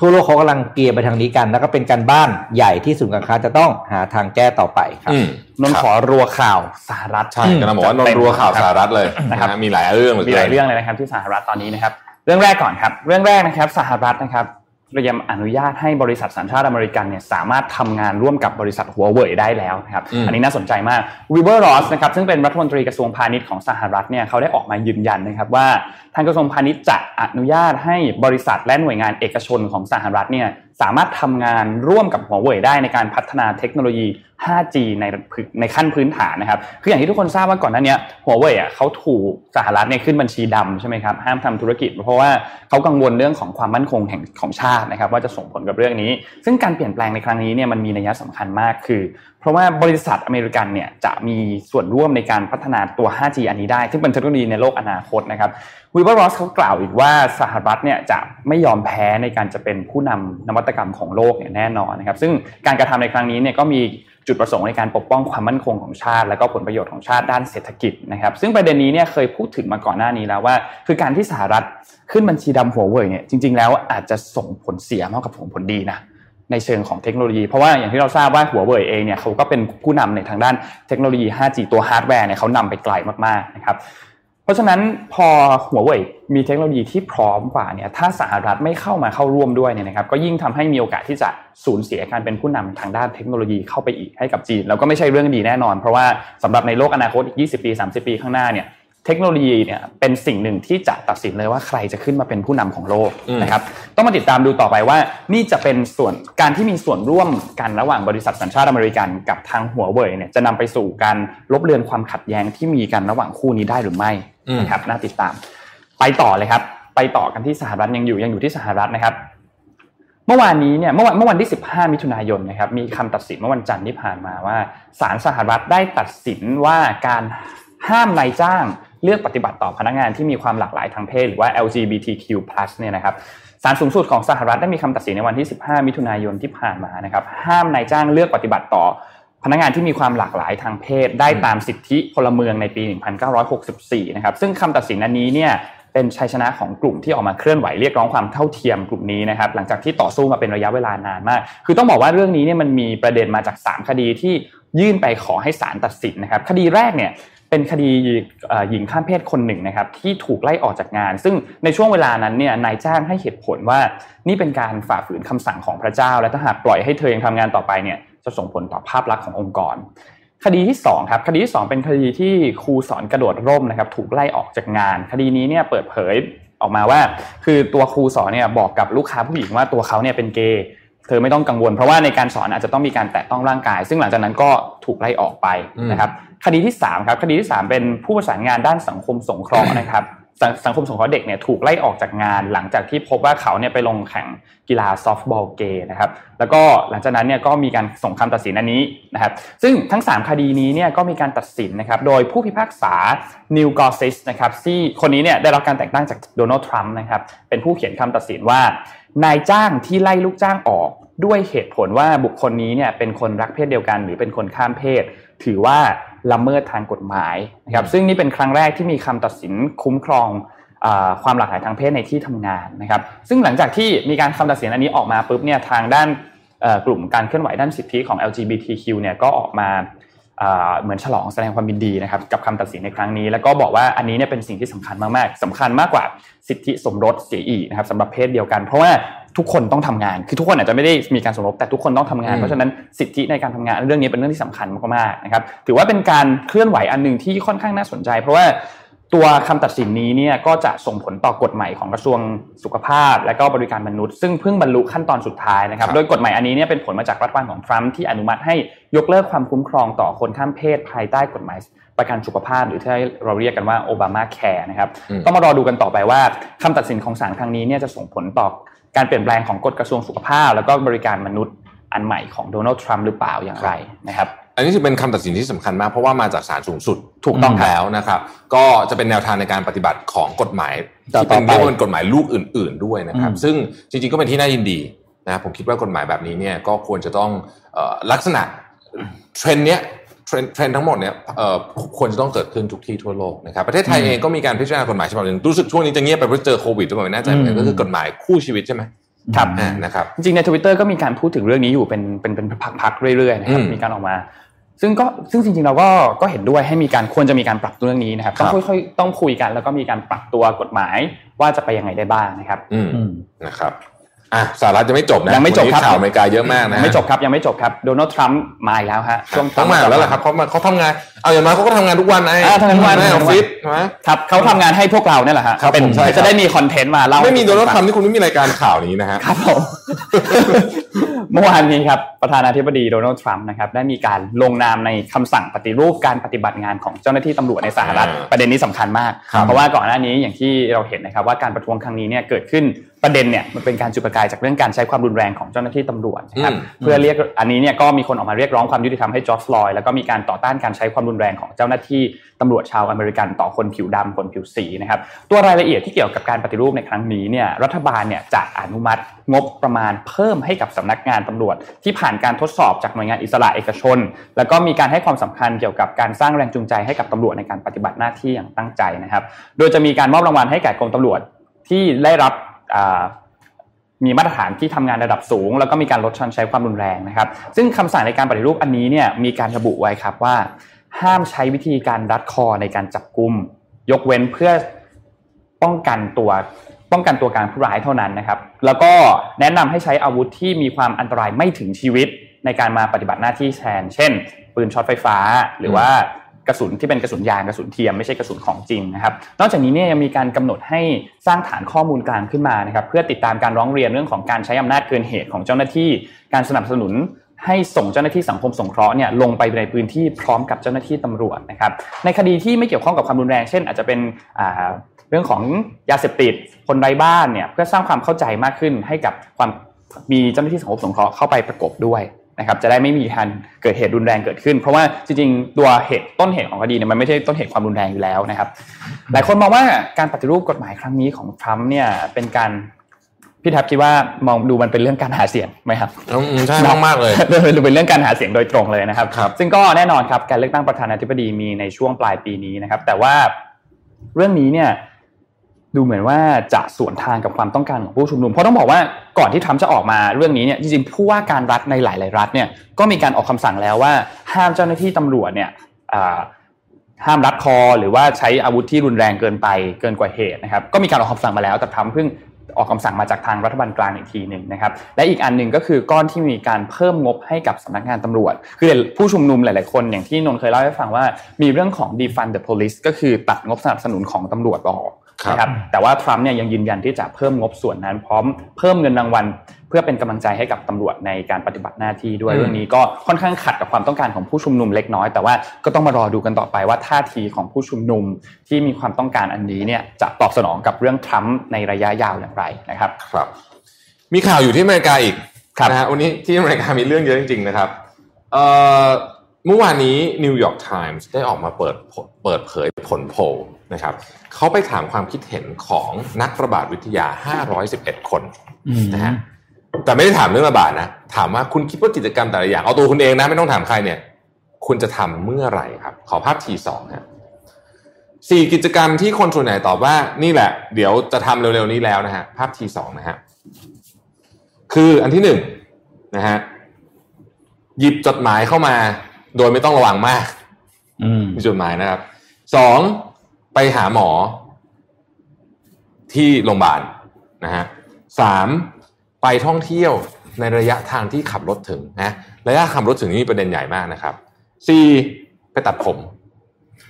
ทั่วโลกเขากำลังเกียร์ไปทางนี้กัน แล้วก็เป็นการบ้านใหญ่ที่ศูนย์การค้าจะต้องหาทางแก้ต่อไปครับอืมนนท์ขอรัวข่าวสหรัฐใช่กำลังบอกว่านนท์รัวข่าวสหรัฐเลยนะครับนะฮะมีหลายเรื่องเหลือมีเกิหลายนเรื่องเลยนะครับที่สหรัฐตอนนี้นะครับ เรื่องแรกก่อนครับ เรื่องแรกนะครับ สหรัฐนะครับ เตรียมอนุญาตให้บริษัทสัญชาติอเมริกันเนี่ยสามารถทำงานร่วมกับบริษัทหัวเว่ยได้แล้วนะครับอืมอันนี้น่าสนใจมากวิลเบอร์รอสนะครับซึ่งเป็นรัฐมนตรีกระทรวงพาณิชย์ของสหรัฐเนี่ยเขาได้ออกมายืนยันนะครับว่าทางกระทรวงพาณิชย์จะอนุญาตให้บริษัทและหน่วยงานเอกชนของสหรัฐเนี่ย สามารถทำงานร่วมกับหัวเว่ยได้ในการพัฒนาเทคโนโลยี 5G ในในขั้นพื้นฐานนะครับ คืออย่างที่ทุกคนทราบว่าก่อนหน้านี้หัวเว่ยอะเขาถูกสหรัฐเนี่ยขึ้นบัญชีดำใช่ไหมครับ ห้ามทำธุรกิจ เพราะว่าเขากังวลเรื่องของความมั่นคงแห่งของชาตินะครับ ว่าจะส่งผลกับเรื่องนี้ ซึ่งการเปลี่ยนแปลงในครั้งนี้เนี่ยมันมีนัยสำคัญมากคือ เพราะว่าบริษัทอเมริกันเนี่ยจะมีส่วนร่วมในการพัฒนาตัว 5G อันนี้ได้ ซึ่งเป็นเทคโนโลยีในโลกอนาคตนะครับ วิเบอร์รอสเขากล่าวอีกว่าสหรัฐเนี่ยจะไม่ยอมแพ้ในการจะเป็นผู้นำนวัตกรรมของโลกเนี่ยแน่นอนนะครับ ซึ่งการกระทำในครั้งนี้เนี่ยก็มีจุดประสงค์ในการปกป้องความมั่นคงของชาติ และก็ผลประโยชน์ของชาติด้านเศรษฐกิจนะครับ ซึ่งประเด็นนี้เนี่ยเคยพูดถึงมาก่อนหน้านี้แล้วว่า คือการที่สหรัฐขึ้นบัญชีดำหัวเว่ยเนี่ยจริง ๆ แล้วอาจจะส่งผลเสียมากกว่าผลดีนะในเชิงของเทคโนโลยี เพราะว่าอย่างที่เราทราบว่าหัวเว่ยเองเนี่ยเขาก็เป็นผู้นำในทางด้านเทคโนโลยี 5G ตัวฮาร์ดแวร์เนี่ยเขานำไปไกลมากๆนะครับ เพราะฉะนั้นพอหัวเว่ยมีเทคโนโลยีที่พร้อมกว่าเนี่ยถ้าสหรัฐไม่เข้ามาเข้าร่วมด้วยเนี่ยนะครับก็ยิ่งทำให้มีโอกาสที่จะสูญเสียการเป็นผู้นำทางด้านเทคโนโลยีเข้าไปอีกให้กับจีน แล้วก็ไม่ใช่เรื่องดีแน่นอน เพราะว่าสำหรับในโลกอนาคตอีก 20 ปี 30 ปีข้างหน้าเนี่ยเทคโนโลยีเนี่ยเป็นสิ่งหนึ่งที่จะตัดสินเลยว่าใครจะขึ้นมาเป็นผู้นำของโลกนะครับต้องมาติดตามดูต่อไปว่านี่จะเป็นส่วนการที่มีส่วนร่วมกันระหว่างบริษัทสัญชาติอเมริกันกับทางหัวเว่ยเนี่ยจะนำไปสู่การลบเลือนความขัดแย้งที่มีกันระหว่างคู่นี้ได้หรือไม่ นะครับน่าติดตาม ไปต่อเลยครับ ไปต่อกันที่สหรัฐยังอยู่ยังอยู่ที่สหรัฐนะครับ เมื่อวานนี้เนี่ยเมื่อวันเมื่อวันที่ 15 มิถุนายนนะครับ มีคำตัดสินเมื่อวันจันทร์ที่ผ่านมาว่าศาลสหรัฐได้ตัดสินว่าการห้ามนายจ้างเลือกปฏิบัติต่อพนักงานที่มีความหลากหลายทางเพศหรือว่า LGBTQ+ เนี่ยนะครับศาลสูงสุดของสหรัฐได้มีคำตัดสินในวันที่ 15 มิถุนายนที่ผ่านมานะครับ ห้ามนายจ้างเลือกปฏิบัติต่อ พนักงานที่มีความหลากหลายทางเพศได้ตามสิทธิพลเมืองในปี 1964 นะครับ ซึ่งคำตัดสินอันนี้เนี่ยเป็นชัยชนะของกลุ่มที่ออกมาเคลื่อนไหวเรียกร้องความเท่าเทียมกลุ่มนี้นะครับ หลังจากที่ต่อสู้มาเป็นระยะเวลานานมาก คือต้องบอกว่าเรื่องนี้เนี่ยมันมีประเด็นมาจาก 3 คดีที่ยื่นไปขอให้ศาลตัดสินนะครับ คดีแรกเนี่ยเป็นคดีหญิงข้ามเพศคนหนึ่งนะครับที่ถูกไล่ออกจากงาน ซึ่งในช่วงเวลานั้นเนี่ยนายจ้างให้เหตุผลว่านี่เป็นการฝ่าฝืนคำสั่งของพระเจ้า และถ้าหากปล่อยให้เธอยังทำงานต่อไปเนี่ย จะส่งผลต่อภาพลักษณ์ขององค์กร คดีที่2ครับคดีที่ 2 เป็นคดีที่ครูสอนกระโดดร่มนะครับถูกไล่ออกจากงาน คดีนี้เนี่ยเปิดเผยออกมาว่า คือตัวครูสอนเนี่ยบอกกับลูกค้าผู้หญิงว่าตัวเขาเนี่ยเป็นเกย์เธอไม่ต้องกังวล เพราะว่าในการสอนอาจจะต้องมีการแตะต้องร่างกาย ซึ่งหลังจากนั้นก็ถูกไล่ออกไปนะครับคดีที่3ครับคดีที่ 3 เป็นผู้ประสานงานด้านสังคมสงเคราะห์นะครับ สังคมสงเคราะห์เด็กเนี่ยถูกไล่ออกจากงานหลังจากที่พบว่าเขาเนี่ยไปลงแข่งกีฬาซอฟต์บอลเกย์นะครับแล้วก็หลังจากนั้นเนี่ยก็มีการส่งคำตัดสินอันนี้นะครับซึ่งทั้ง 3 คดีนี้เนี่ยก็มีการตัดสินนะครับโดยผู้พิพากษานิวกอร์ซิสนะครับที่คนนี้เนี่ยได้รับการแต่งตั้งจากโดนัลด์ทรัมป์นะครับเป็นผู้เขียนคำตัดสินว่า นายจ้างที่ไล่ลูกจ้างออกด้วยเหตุผลว่าบุคคลนี้เนี่ยเป็นคนรักเพศเดียวกัน หรือเป็นคนข้ามเพศ ถือว่า ละเมิดทางกฎหมายนะครับซึ่งนี่เป็นครั้งแรกที่มีคำตัดสินคุ้มครองความหลากหลายทางเพศในที่ทำงานนะครับ ซึ่งหลังจากที่มีการคำตัดสินอันนี้ออกมาปุ๊บเนี่ยทางด้านกลุ่มการเคลื่อนไหวด้านสิทธิของ LGBTQ เนี่ยก็ออกมา เหมือนฉลองแสดงความยินดีนะครับกับคำตัดสินในครั้งนี้ แล้วก็บอกว่าอันนี้เนี่ยเป็นสิ่งที่สำคัญมากๆสำคัญมากกว่าสิทธิสมรสเสียอีกนะครับสำหรับเพศเดียวกัน เพราะว่าทุกคนต้องทำงาน คือทุกคนอาจจะไม่ได้มีการสมรสแต่ทุกคนต้องทำงาน เพราะฉะนั้นสิทธิในการทำงานเรื่องนี้เป็นเรื่องที่สำคัญมากๆนะครับถือว่าเป็นการเคลื่อนไหวอันหนึ่งที่ค่อนข้างน่าสนใจ เพราะว่า ตัวคำตัดสินนี้เนี่ยก็จะส่งผลต่อกฎหมายของกระทรวงสุขภาพ และก็บริการมนุษย์ ซึ่งเพิ่งบรรลุขั้นตอนสุดท้ายนะครับ โดยกฎหมายอันนี้เนี่ยเป็นผลมาจากรัฐบาลของทรัมป์ที่อนุมัติให้ยกเลิกความคุ้มครองต่อคนข้ามเพศภายใต้กฎหมายประกันสุขภาพ หรือที่เราเรียกกันว่าโอบามาแคร์นะครับต้องมารอดูกันต่อไปว่าคำตัดสินของศาลครั้งนี้เนี่ยจะส่งผลต่อการเปลี่ยนแปลงของกฎกระทรวงสุขภาพ แล้วก็บริการมนุษย์อันใหม่ของโดนัลด์ทรัมป์หรือเปล่าอย่างไรนะครับอันนี้จะเป็นคำตัดสินที่สำคัญมาก เพราะว่ามาจากศาลสูงสุดถูกต้องแล้วนะครับ ก็จะเป็นแนวทางในการปฏิบัติของกฎหมายที่เป็นเรียกว่าเป็นกฎหมายลูกอื่น ๆ ด้วยนะครับ ซึ่งจริงๆก็เป็นที่น่ายินดีนะผมคิดว่ากฎหมายแบบนี้เนี่ยก็ควรจะต้องลักษณะเทรนเนี้ย trend trend ทั้งหมดเนี่ยควรจะต้องเกิดขึ้นทุกที่ทั่วโลกนะครับประเทศไทยเองก็มีการพิจารณากฎหมายฉบับหนึ่งรู้สึกช่วงนี้จะเงียบไปเพราะเจอโควิดหรือเปล่าไม่แน่ใจเหมือนกันก็คือกฎหมายคู่ชีวิตใช่ไหม ครับนะครับจริงๆในทวิตเตอร์ก็มีการพูดถึงเรื่องนี้อยู่เป็นเป็นเป็นพักๆเรื่อยๆนะครับมีการออกมา ซึ่งก็ซึ่งจริงๆเราก็ก็เห็นด้วยให้มีการควรจะมีการปรับเรื่องนี้นะครับต้องค่อยๆต้องคุยกันแล้วก็มีการปรับตัวกฎหมายว่าจะไปยังไงได้บ้างนะครับ อืมนะครับ อะสหรัฐจะไม่จบนะยังไม่จบครับข่าวอเมริกาเยอะมากนะไม่จบครับยังไม่จบครับโดนัลด์ทรัมป์มาอีกแล้วฮะช่วงต้องมาแล้วแหละครับเขาเขาทำงานเอาอย่างน้อยเขาก็ทำงานทุกวันไอ้อ่าทำงานทุกวันในออฟฟิศใช่ไหมครับเขาทำงานให้พวกเราเนี่ยแหละฮะครับเป็นผมใช่ครับจะได้มี content มาเล่าไม่มีโดนัลด์ทรัมป์นี่คุณไม่มีรายการข่าวนี้นะฮะครับผมเมื่อวานนี้ครับประธานาธิบดีโดนัลด์ทรัมป์นะครับได้มีการลงนามในคำสั่งปฏิรูปการปฏิบัติงานของเจ้าหน้าที่ตำรวจในสหรัฐอ่าประเด็นนี้สำคัญมากครับเพราะว่าก่อนหน้านี้อย่างที่เราเห็นนะครับว่าการประท้วงครั้งนี้เนี่ยเกิดขึ้น ประเด็นเนี่ยมันเป็นการจุดประกายจากเรื่องการใช้ความรุนแรงของเจ้าหน้าที่ตำรวจนะครับอืมเพื่อเรียกอันนี้เนี่ยก็มีคนออกมาเรียกร้องความยุติธรรมให้จอร์จฟลอยด์แล้วก็มีการต่อต้านการใช้ความรุนแรงของเจ้าหน้าที่ตำรวจชาวอเมริกันต่อคนผิวดำคนผิวสีนะครับตัวรายละเอียดที่เกี่ยวกับการปฏิรูปในครั้งนี้เนี่ยรัฐบาลเนี่ยจะอนุมัติงบประมาณเพิ่มให้กับสำนักงานตำรวจ ที่ผ่านการทดสอบจากหน่วยงานอิสระเอกชน แล้วก็มีการให้ความสำคัญเกี่ยวกับการสร้างแรงจูงใจให้กับตำรวจในการปฏิบัติหน้าที่อย่างตั้งใจนะครับ โดยจะมีการมอบรางวัลให้แก่กรมตำรวจที่ได้รับอ่า มีมาตรฐานที่ทำงานระดับสูง แล้วก็มีการลดชันใช้ความรุนแรงนะครับ ซึ่งคำสั่งในการปฏิรูปอันนี้เนี่ยมีการระบุไว้ครับว่า ห้ามใช้วิธีการรัดคอในการจับกุมยกเว้นเพื่อป้องกันตัวป้องกันตัวการผู้ร้ายเท่านั้นนะครับ แล้วก็แนะนำให้ใช้อาวุธที่มีความอันตรายไม่ถึงชีวิตในการมาปฏิบัติหน้าที่แทน เช่น ปืนช็อตไฟฟ้า หรือว่า กระสุนที่เป็นกระสุนยางกระสุนเทียมไม่ใช่กระสุนของจริงนะครับ นอกจากนี้เนี่ยยังมีการกำหนดให้สร้างฐานข้อมูลกลางขึ้นมานะครับเพื่อติดตามการร้องเรียนเรื่องของการใช้อำนาจเกินเหตุของเจ้าหน้าที่ การสนับสนุนให้ส่งเจ้าหน้าที่สังคมสงเคราะห์เนี่ยลงไปในพื้นที่พร้อมกับเจ้าหน้าที่ตำรวจนะครับในคดีที่ไม่เกี่ยวข้องกับความรุนแรงเช่น อาจจะเป็นเรื่องของยาเสพติดคนไร้บ้านเนี่ยเพื่อสร้างความเข้าใจมากขึ้นให้กับความมีเจ้าหน้าที่สังคมสงเคราะห์เข้าไปประกบด้วย นะครับจะได้ไม่มีการเกิดเหตุรุนแรงเกิดขึ้น เพราะว่าจริงๆ ตัวเหตุต้นเหตุของคดีเนี่ยมันไม่ใช่ต้นเหตุความรุนแรงอยู่แล้วนะครับ หลายคนมองว่าการปฏิรูปกฎหมายครั้งนี้ของทรัมป์เนี่ยเป็นการพี่ทับคิดว่ามองดูมันเป็นเรื่องการหาเสียงไหมครับอืมใช่มากๆเลยดูเป็นเรื่องการหาเสียงโดยตรงเลยนะครับครับซึ่งก็แน่นอนครับการเลือกตั้งประธานาธิบดีมีในช่วงปลายปีนี้นะครับ แต่ว่าเรื่องนี้เนี่ย ดูเหมือนว่าจะสวนทางกับความต้องการของผู้ชุมนุม เพราะต้องบอกว่าก่อนที่ทรัมป์จะออกมาเรื่องนี้เนี่ยจริงๆผู้ว่าการรัฐในหลาย ๆ รัฐเนี่ยก็มีการออกคำสั่งแล้วว่า ห้ามเจ้าหน้าที่ตำรวจเนี่ยห้ามรัดคอ หรือว่าใช้อาวุธที่รุนแรงเกินไปเกินกว่าเหตุนะครับก็มีการออกคำสั่งมาแล้วแต่ทรัมป์เพิ่งออกคำสั่งมาจากทางรัฐบาลกลางอีกทีหนึ่งนะครับและอีกอันหนึ่งก็คือก้อนที่มีการเพิ่มงบให้กับสำนักงานตำรวจ คือผู้ชุมนุมหลาย ๆ คนอย่างที่นนท์เคยเล่าให้ฟังว่ามีเรื่องของ defund the police ก็คือตัดงบสนับสนุนของตำรวจออก นะครับแต่ว่าทรัมป์เนี่ยยังยืนยันที่จะเพิ่มงบส่วนนั้น พร้อมเพิ่มเงินรางวัล เพื่อเป็นกำลังใจให้กับตำรวจในการปฏิบัติหน้าที่ด้วยอืมเรื่องนี้ก็ค่อนข้างขัดกับความต้องการของผู้ชุมนุมเล็กน้อย แต่ว่าก็ต้องมารอดูกันต่อไปว่าท่าทีของผู้ชุมนุมที่มีความต้องการอันนี้เนี่ยจะตอบสนองกับเรื่องทรัมป์ในระยะยาวอย่างไรนะครับครับ มีข่าวอยู่ที่อเมริกาอีกครับนะฮะวันนี้ที่อเมริกามีเรื่องเยอะจริงๆนะครับเอ่อเมื่อวานนี้นิวยอร์กไทมส์ได้ออกมาเปิดผลเปิดเผยผลโพล นะครับเขาไปถามความคิดเห็นของนักระบาดวิทยา 511 คนอืมนะฮะแต่ไม่ได้ถามเรื่องระบาดนะ ถามว่าคุณคิดว่ากิจกรรมแต่ละอย่าง เอาตัวคุณเองนะ ไม่ต้องถามใครเนี่ย คุณจะทำเมื่อไหร่ครับ ขอภาพทีสองฮะสี่กิจกรรมที่คนส่วนใหญ่ตอบว่านี่แหละ เดี๋ยวจะทำเร็วๆนี้แล้วนะฮะ ภาพทีสองนะฮะ คืออันที่หนึ่งนะฮะหยิบจดหมายเข้ามา โดยไม่ต้องระวังมาก อืมมีจดหมายนะครับสอง ไปหาหมอที่โรงพยาบาลนะฮะสามไปท่องเที่ยวในระยะทางที่ขับรถถึงนะระยะขับรถถึงนี่มีประเด็นใหญ่มากนะครับสี่ไปตัดผม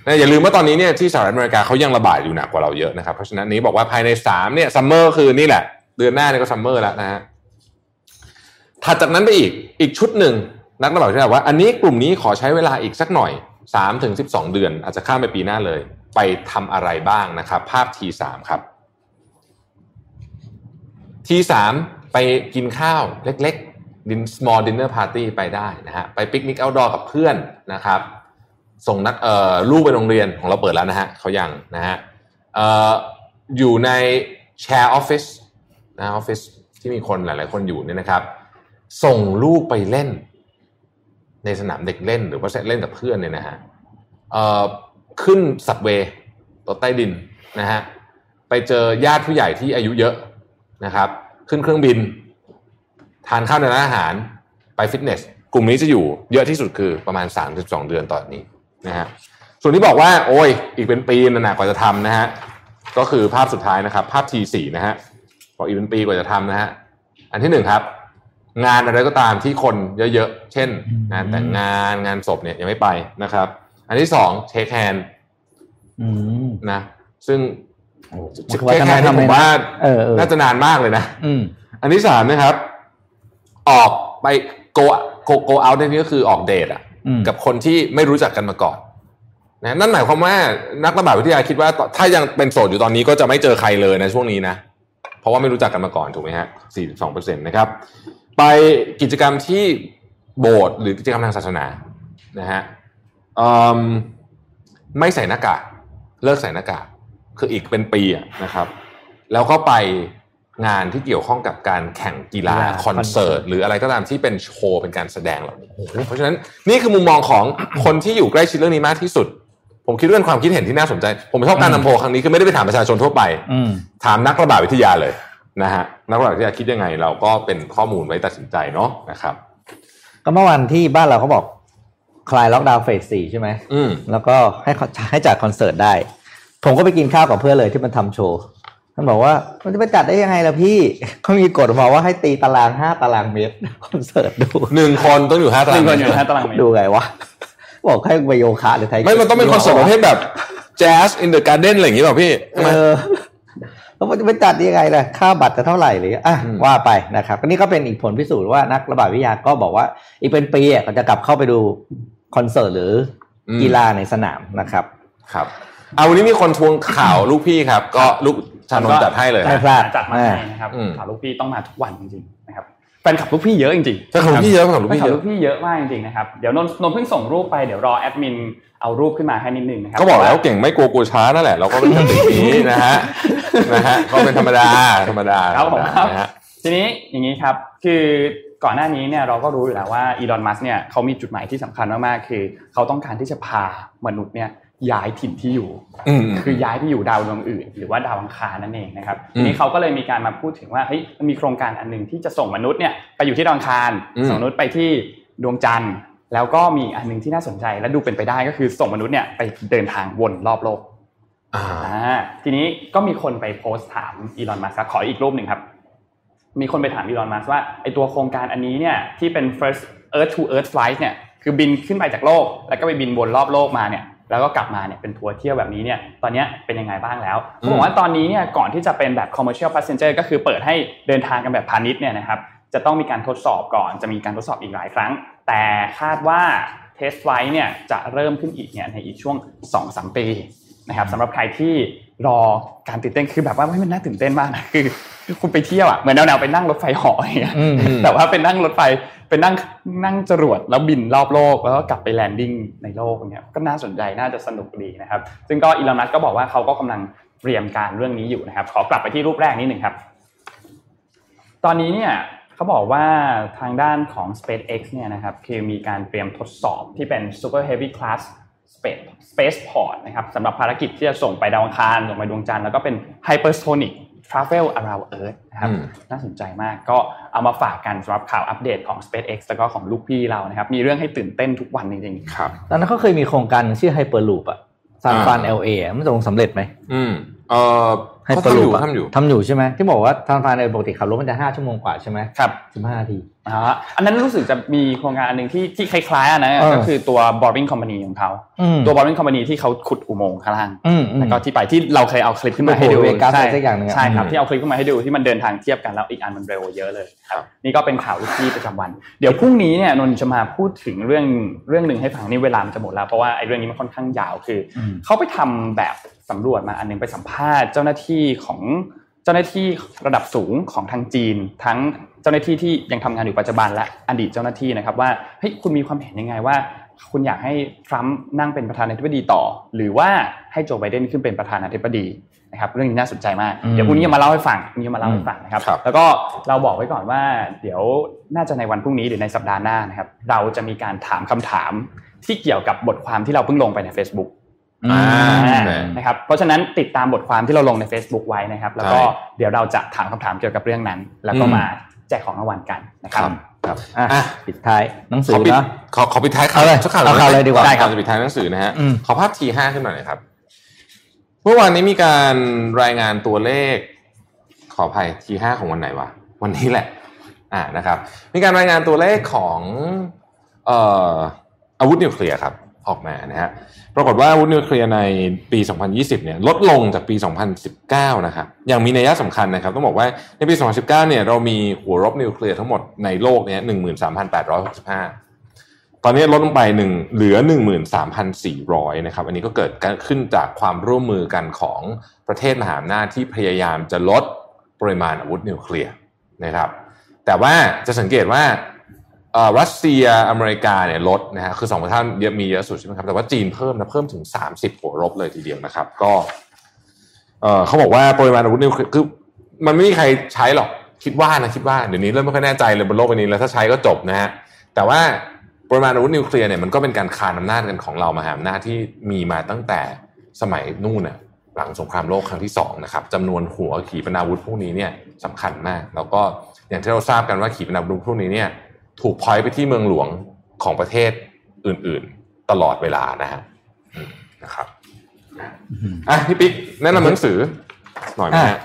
นะอย่าลืมว่าตอนนี้เนี่ยที่สหรัฐอเมริกาเขายังระบาดอยู่หนักกว่าเราเยอะนะครับ เพราะฉะนั้นนี้บอกว่าภายในสามเนี่ยซัมเมอร์คือนี่แหละ เดือนหน้าเนี่ยก็ซัมเมอร์แล้วนะฮะถัดจากนั้นไปอีกอีกชุดหนึ่งนักระบาดที่บอกว่าอันนี้กลุ่มนี้ขอใช้เวลาอีกสักหน่อย สามถึงสิบสองเดือน อาจจะข้ามไปปีหน้าเลย ไปทำอะไรบ้างนะครับ ภาพทีสามครับทีสามไปกินข้าวเล็กๆดิน small dinner party ไปได้นะฮะไปปิกนิก outdoor กับเพื่อนนะครับ ส่งนักเอ่อลูกไปโรงเรียนของเราเปิดแล้วนะฮะเขายังนะฮะเอ่ออยู่ในแชร์ออฟฟิศนะออฟฟิศที่มีคนหลายๆ คนอยู่เนี่ยนะครับ ส่งลูกไปเล่น ในสนามเด็กเล่นหรือว่าเล่นกับเพื่อนเนี่ยนะฮะขึ้นสัตว์เวย์รถใต้ดินนะฮะไปเจอญาติผู้ใหญ่ที่อายุเยอะนะครับ ขึ้นเครื่องบิน ทานข้าวในร้านอาหารไปฟิตเนส กลุ่มนี้จะอยู่เยอะที่สุดคือประมาณ 32 เดือนต่อนนี้นะฮะส่วนที่บอกว่า โอ้ย อีกเป็นปีนั่นนะกว่าจะทำนะฮะก็คือภาพสุดท้ายนะครับ ภาพ T4 นะฮะบอกอีกเป็นปีกว่าจะทำนะฮะอันที่หนึ่งครับ งานอะไรก็ตามที่คนเยอะๆ เช่น งานแต่งงานงานศพเนี่ยยังไม่ไปนะครับ อันที่สองเทคแฮนอืมนะ ซึ่งโอ้เทคแฮนผมว่าเออเออน่าจะนานมากเลยนะอืมอันที่สามนะครับ ออกไป go go go out ในที่ก็คือออกเดทอะอืมกับคนที่ไม่รู้จักกันมาก่อนนะนั่นหมายความว่านักระบาดวิทยาคิดว่า ถ้ายังเป็นโสดอยู่ตอนนี้ก็จะไม่เจอใครเลยนะช่วงนี้นะ เพราะว่าไม่รู้จักกันมาก่อนถูกไหมฮะ42เปอร์เซ็นต์นะครับ ไปกิจกรรมที่โบสถ์หรือกิจกรรมทางศาสนานะฮะอืมไม่ใส่หน้ากากเลิกใส่หน้ากากคืออีกเป็นปีอะนะครับ แล้วก็ไปงานที่เกี่ยวข้องกับการแข่งกีฬากีฬาคอนเสิร์ตหรืออะไรก็ตามที่เป็นโชว์เป็นการแสดงเหล่านี้เพราะฉะนั้นนี่คือมุมมองของคนที่อยู่ใกล้ชิดเรื่องนี้มากที่สุด ผมคิดว่าเป็นความคิดเห็นที่น่าสนใจ ผมชอบการนำโพลครั้งนี้คือไม่ได้ไปถามประชาชนทั่วไปอืมถามนักระบาดวิทยาเลย นะฮะนักระบาดวิทยาคิดยังไง เราก็เป็นข้อมูลไว้ตัดสินใจเนาะนะครับ ก็เมื่อวันที่บ้านเราเขาบอกคลายล็อกดาวน์เฟสสี่ใช่ไหมอืมแล้วก็ให้เขาให้จัดคอนเสิร์ตได้ ผมก็ไปกินข้าวกับเพื่อนเลยที่มันทำโชว์ท่านบอกว่ามันจะไปจัดได้ยังไงล่ะพี่เขามีกฎออกมาว่าให้ตีตารางห้าตารางเมตรคอนเสิร์ตดูหนึ่งคนต้องอยู่ห้าตาหรานึ่งงคนอยู่ห้าตารางเมตรดูไงวะบอกให้ไปโยคะหรือไทยไม่มันต้องเป็นคอนเสิร์ตประเภทแบบ Jazz in the Garden อะไรอย่างงี้เปล่าพี่ใช่ไหมเออ แล้วมันจะไปจัดได้ยังไงล่ะค่าบัตรจะเท่าไหร่หรืออะอืมว่าไปนะครับก็นี่ก็เป็นอีกผลพิสูจน์ว่านักระบาดวิทยาก็บอกว่า อีกเป็นปีอะก็จะกลับเข้าไปดูคอนเสิร์ตหรืออกีฬาในสนามนะครับ ครับเอาวันนี้มีคนทวงข่าวลูกพี่ครับ ก็ลูกชานนท์จัดให้เลยไม่นะพลาดจัดมาให้นะครับอืมข่าวลูกพี่ต้องมาทุกวันจริงๆนะครับ แฟนคลับลูกพี่เยอะจริงๆแฟนคลับลูกพี่เยอะแฟนคลับลูกแฟนพี่คลัเยบอะลูกพี่เยอะมากจริงๆนะครับเดี๋ยวนนท์นนท์เพิ่งส่งรูปไปเดี๋ยวรอแอดมินเอารูปขึ้นมาให้นิดนึงนะครับก็บอกแล้วเก่งไม่กลัวกลัวช้านั่นแหละเราก็เป็นสตินี้นะฮะนะฮะก็เป็นธรรมดาธรรมดาครับผมครับนะฮะทีนี้อย่างนี้ครับคือก่อนหน้านี้เนี่ยเราก็รู้อยู่แล้วว่าอีลอนมัสเนี่ยเขามีจุดหมายที่สำคัญมากๆคือเขาต้องการที่จะพามนุษย์เนี่ย ย้ายถิ่นที่อยู่อืมคือย้ายไปอยู่ดาวดวงอื่น หรือว่าดาวอังคารนั่นเองนะครับอืมทีนี้เขาก็เลยมีการมาพูดถึงว่าเฮ้ยมันมีโครงการอันหนึงที่จะส่งมนุษย์เนี่ยไปอยู่ที่ดาวอังคารอืมส่งมนุษย์ไปที่ดวงจันทร์แล้วก็มีอันหนึงที่น่าสนใจและดูเป็นไปได้ก็คือส่งมนุษย์เนี่ยไปเดินทางวนรอบโลกอ่าอ่าทีนี้ก็มีคนไปโพสต์ถามอีลอนมัสก์ขออีกรูปหนึ่งครับ มีคนไปถามอีลอนมัสก์ว่าไอตัวโครงการอันนี้เนี่ยที่เป็น first earth to earth flight เนี่ยคือบินขึ้นไปจากโลก แล้วก็ไปบินวนรอบโลกมาเนี่ย แล้วก็กลับมาเนี่ยเป็นทัวร์เที่ยวแบบนี้เนี่ยตอนเนี้ยเป็นยังไงบ้างแล้วเขาบอกว่าตอนนี้เนี่ยก่อนที่จะเป็นแบบ commercial passenger ก็คือเปิดให้เดินทางกันแบบพาณิชย์เนี่ยนะครับจะต้องมีการทดสอบก่อนจะมีการทดสอบอีกหลายครั้ง แต่คาดว่า test flight เนี่ยจะเริ่มขึ้นอีกเนี่ยในอีกช่วง 2-3 ปีนะครับสำหรับใครที่รอการตื่นเต้นคือแบบว่าเฮ้ยมันน่าตื่นเต้นมากนะคือคือคุณไปเที่ยวอะเหมือนแนวๆไปนั่งรถไฟเหออย่างเงี้ยอืมแต่ว่าเป็นนั่งรถไฟ เป็นนั่งนั่งจรวดแล้วบินรอบโลกแล้วก็กลับไป landing ในโลกเนี่ยก็น่าสนใจน่าจะสนุกดีนะครับ ซึ่งก็อีลอนมัสก์ก็บอกว่าเขาก็กำลังเตรียมการเรื่องนี้อยู่นะครับ ขอกลับไปที่รูปแรกนิดหนึ่งครับ ตอนนี้เนี่ยเขาบอกว่าทางด้านของ SpaceX เนี่ยนะครับคือมีการเตรียมทดสอบที่เป็น Super Heavy Class Space Spaceport นะครับสำหรับภารกิจที่จะส่งไปดาวอังคารส่งไปดวงจันทร์แล้วก็เป็น Hypersonic Travel around Earth นะครับอืมน่าสนใจมากก็เอามาฝากกันสำหรับข่าวอัปเดตของ SpaceX แล้วก็ของลูกพี่เรานะครับ มีเรื่องให้ตื่นเต้นทุกวันจริงๆครับตอนนั้นเขาเคยมีโครงการชื่อ Hyperloop อะ San Fran อ่า LA มันตกลงสำเร็จไหมอืมเออ Hyperloop เขาทำอลูยู่ทำอยู่ทำอยู่ใช่ไหมที่บอกว่า San Fran LA ปกติขับรถมันจะห้าชั่วโมงกว่าใช่ไหมครับสิบห้านาที อ่าอันนั้นรู้สึกจะมีโครงการอันหนึ่งที่ที่คล้ายๆอันนะเออก็คือตัว boring company ของเขาอืมตัว boring company ที่เขาขุดอุโมงค์ข้างล่างอืมอืมแล้วก็ที่ไปที่เราเคยเอาคลิปขึ้นมาให้ดูไปโผล่เวกัสใช่อะไรสักอย่างหนึ่งอะใช่ครับอืมที่เอาคลิปขึ้นมาให้ดูที่มันเดินทางเทียบกันแล้วอีกอันมันเร็วกว่าเยอะเลยคครัรับบนี่ก็เป็นข่าวลูกพี่ประจำวัน เดี๋ยวพรุ่งนี้เนี่ยนนท์จะมาพูดถึงเรื่องเรื่องหนึ่งให้ฟังนี่เวลามันจะหมดแล้วเพราะว่าไอ้เรื่องนี้มันค่อนข้างยาวคืออมเขาไปทำแบบสำรวจมาอันหนึงไปสัมภาษณ์เจ้าหน้าที่ของ เจ้าหน้าที่ระดับสูงของทางจีน ทั้งเจ้าหน้าที่ที่ยังทำงานอยู่ปัจจุบันและอดีตเจ้าหน้าที่นะครับว่าเฮ้ยคุณมีความเห็นยังไงว่า คุณอยากให้ทรัมป์นั่งเป็นประธานาธิบดีต่อ หรือว่าให้โจไบเดนขึ้นเป็นประธานาธิบดีนะครับเรื่องนี้น่าสนใจมากอืมเดี๋ยวพรุ่งนี้จะมาเล่าให้ฟังพรุ่งนี้จะมาเล่าให้ฟังนะครับครับ แล้วก็เราบอกไว้ก่อนว่า เดี๋ยวน่าจะในวันพรุ่งนี้หรือในสัปดาห์หน้านะครับเราจะมีการถามคำถามที่เกี่ยวกับบทความที่เราเพิ่งลงไปใน Facebook อ่าอ่าโอเค นะครับเพราะฉะนั้นติดตามบทความที่เราลงใน Facebook ไว้นะครับ แล้วก็ใช่เดี๋ยวเราจะถามคำถามเกี่ยวกับเรื่องนั้น แล้วก็อืมมาแจกของรางวัลกันนะครับครับอะอะปิดท้ายหนังสืขออปิดเนาะขอขอปิดท้ายข่าวเอาเลยสักข่าวเอาข่าวเลยดีกว่าได้ครับจะปิดท้ายหนังสือนะฮะอืมขอภาพทีห้าขึ้นมาหน่อยครับ เมื่อวานนี้มีการรายงานตัวเลข ขออภัยทีห้าของวันไหนวะวันนี้แหละ อ่านะครับ มีการรายงานตัวเลขของเอ่ออาวุธนิวเคลียร์ครับ ออกมานะฮะปรากฏว่าอาวุธนิวเคลียร์ในปี 2020 เนี่ยลดลงจากปี 2019 นะครับอย่างมีนัยสำคัญนะครับต้องบอกว่าในปี 2019 เนี่ยเรามีหัวรบนิวเคลียร์ทั้งหมดในโลกเนี่ย13,865 ตอนนี้ลดลงไปหนึ่งเหลือ 13,400 นะครับอันนี้ก็เกิดขึ้นจากความร่วมมือกันของประเทศมหาอำนาจที่พยายามจะลดปริมาณอาวุธนิวเคลียร์นะครับแต่ว่าจะสังเกตว่า รัสเซียอเมริกาเนี่ยลดนะฮะคือสองประเทศเยอะมีเยอะสุดใช่ไหมครับแต่ว่าจีนเพิ่มนะเพิ่มถึง 30หัวรบเลยทีเดียวนะครับ ก็เอ่อเขาบอกว่าปริมาณอาวุธนิวเคลียร์คือมันไม่มีใครใช้หรอกคิดว่านะคิดว่าเดี๋ยวนี้เริ่มไม่ค่อยแน่ใจเลยบนโลกใบนี้แล้วถ้าใช้ก็จบนะฮะแต่ว่าปริมาณอาวุธนิวเคลียร์เนี่ยมันก็เป็นการคานอำนาจกันของเรามาหาอำนาจที่มีมาตั้งแต่สมัยนู่นน่ะหลังสงครามโลกครั้งที่สองนะครับจำนวนหัวขีปนาวุธพวกนี้เนี่ยสำคัญมาก แล้วก็อย่างที่เราทราบกันว่าขีปนาวุธพวกนี้เนี่ย ถูกพอยต์ไปที่เมืองหลวงของประเทศอื่น ๆ ตลอดเวลานะฮะอืมนะครับอะพี่ปิ๊กแนะนำหนังสือหน่อยไหมฮะ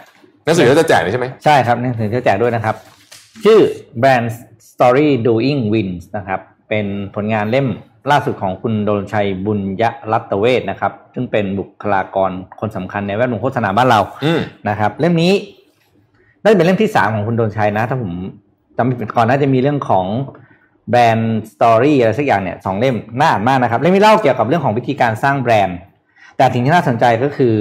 หนังสือเราจะแจกเลยใช่ไหมใช่ครับหนังสือจะแจกด้วยนะครับ ชื่อ Brand Story Doing Wins นะครับ เป็นผลงานเล่มล่าสุดของคุณโดนชัยบุญยรัตเวศนะครับ ซึ่งเป็นบุคลากรคนสำคัญในแวดวงโฆษณาบ้านเราอืมนะครับ เล่มนี้ได้เป็นเล่มที่สามของคุณโดนชัยนะ ถ้าผม จำไม่ผิดก่อนน่าจะมีเรื่องของ Brand Story อะไรสักอย่างเนี่ยสองเล่มน่าอ่านมากนะครับเล่มนี้เล่าเกี่ยวกับเรื่องของวิธีการสร้างแบรนด์ แต่สิ่งที่น่าสนใจก็คือ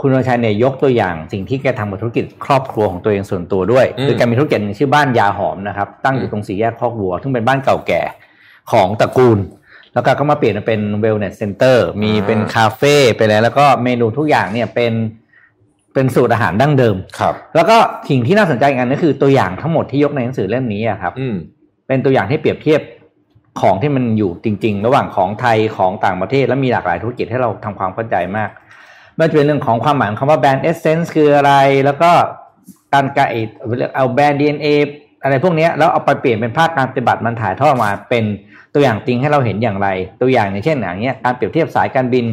คุณดลชัยเนี่ยยกตัวอย่างสิ่งที่แกทำกับธุรกิจครอบครัวของตัวเองส่วนตัวด้วยอืมคือแกมีธุรกิจหนึ่งชื่อบ้านยาหอมนะครับ ตั้งอยู่อืมตรงสี่แยกคอกวัว ซึ่งเป็นบ้านเก่าแก่ของตระกูล แล้วก็ก็มาเปลี่ยนเป็น wellness center มีเป็นคาเฟ่ไปแล้วแล้วก็เมนูทุกอย่างเนี่ยเป็น เป็นสูตรอาหารดั้งเดิมครับ แล้วก็สิ่งที่น่าสนใจอีกอันก็คือตัวอย่างทั้งหมดที่ยกในหนังสือเล่มนี้อะครับอืมเป็นตัวอย่างที่เปรียบเทียบของที่มันอยู่จริง ๆ ระหว่างของไทยของต่างประเทศ และมีหลากหลายธุรกิจให้เราทำความเข้าใจมากไม่ว่าจะเป็นเรื่องของความหมายของคำว่าแบรนด์เอเซนส์คืออะไร แล้วก็การกไอเอาแบรนด์ DNA อะไรพวกเนี้ยแล้วเอาไปเปลี่ยนเป็นภาคการปฏิบัติมันถ่ายทอดมาเป็นตัวอย่างจริงให้เราเห็นอย่างไร ตัวอย่างอย่างเช่นอย่างเงี้ยการเปรียบเทียบสายการบิน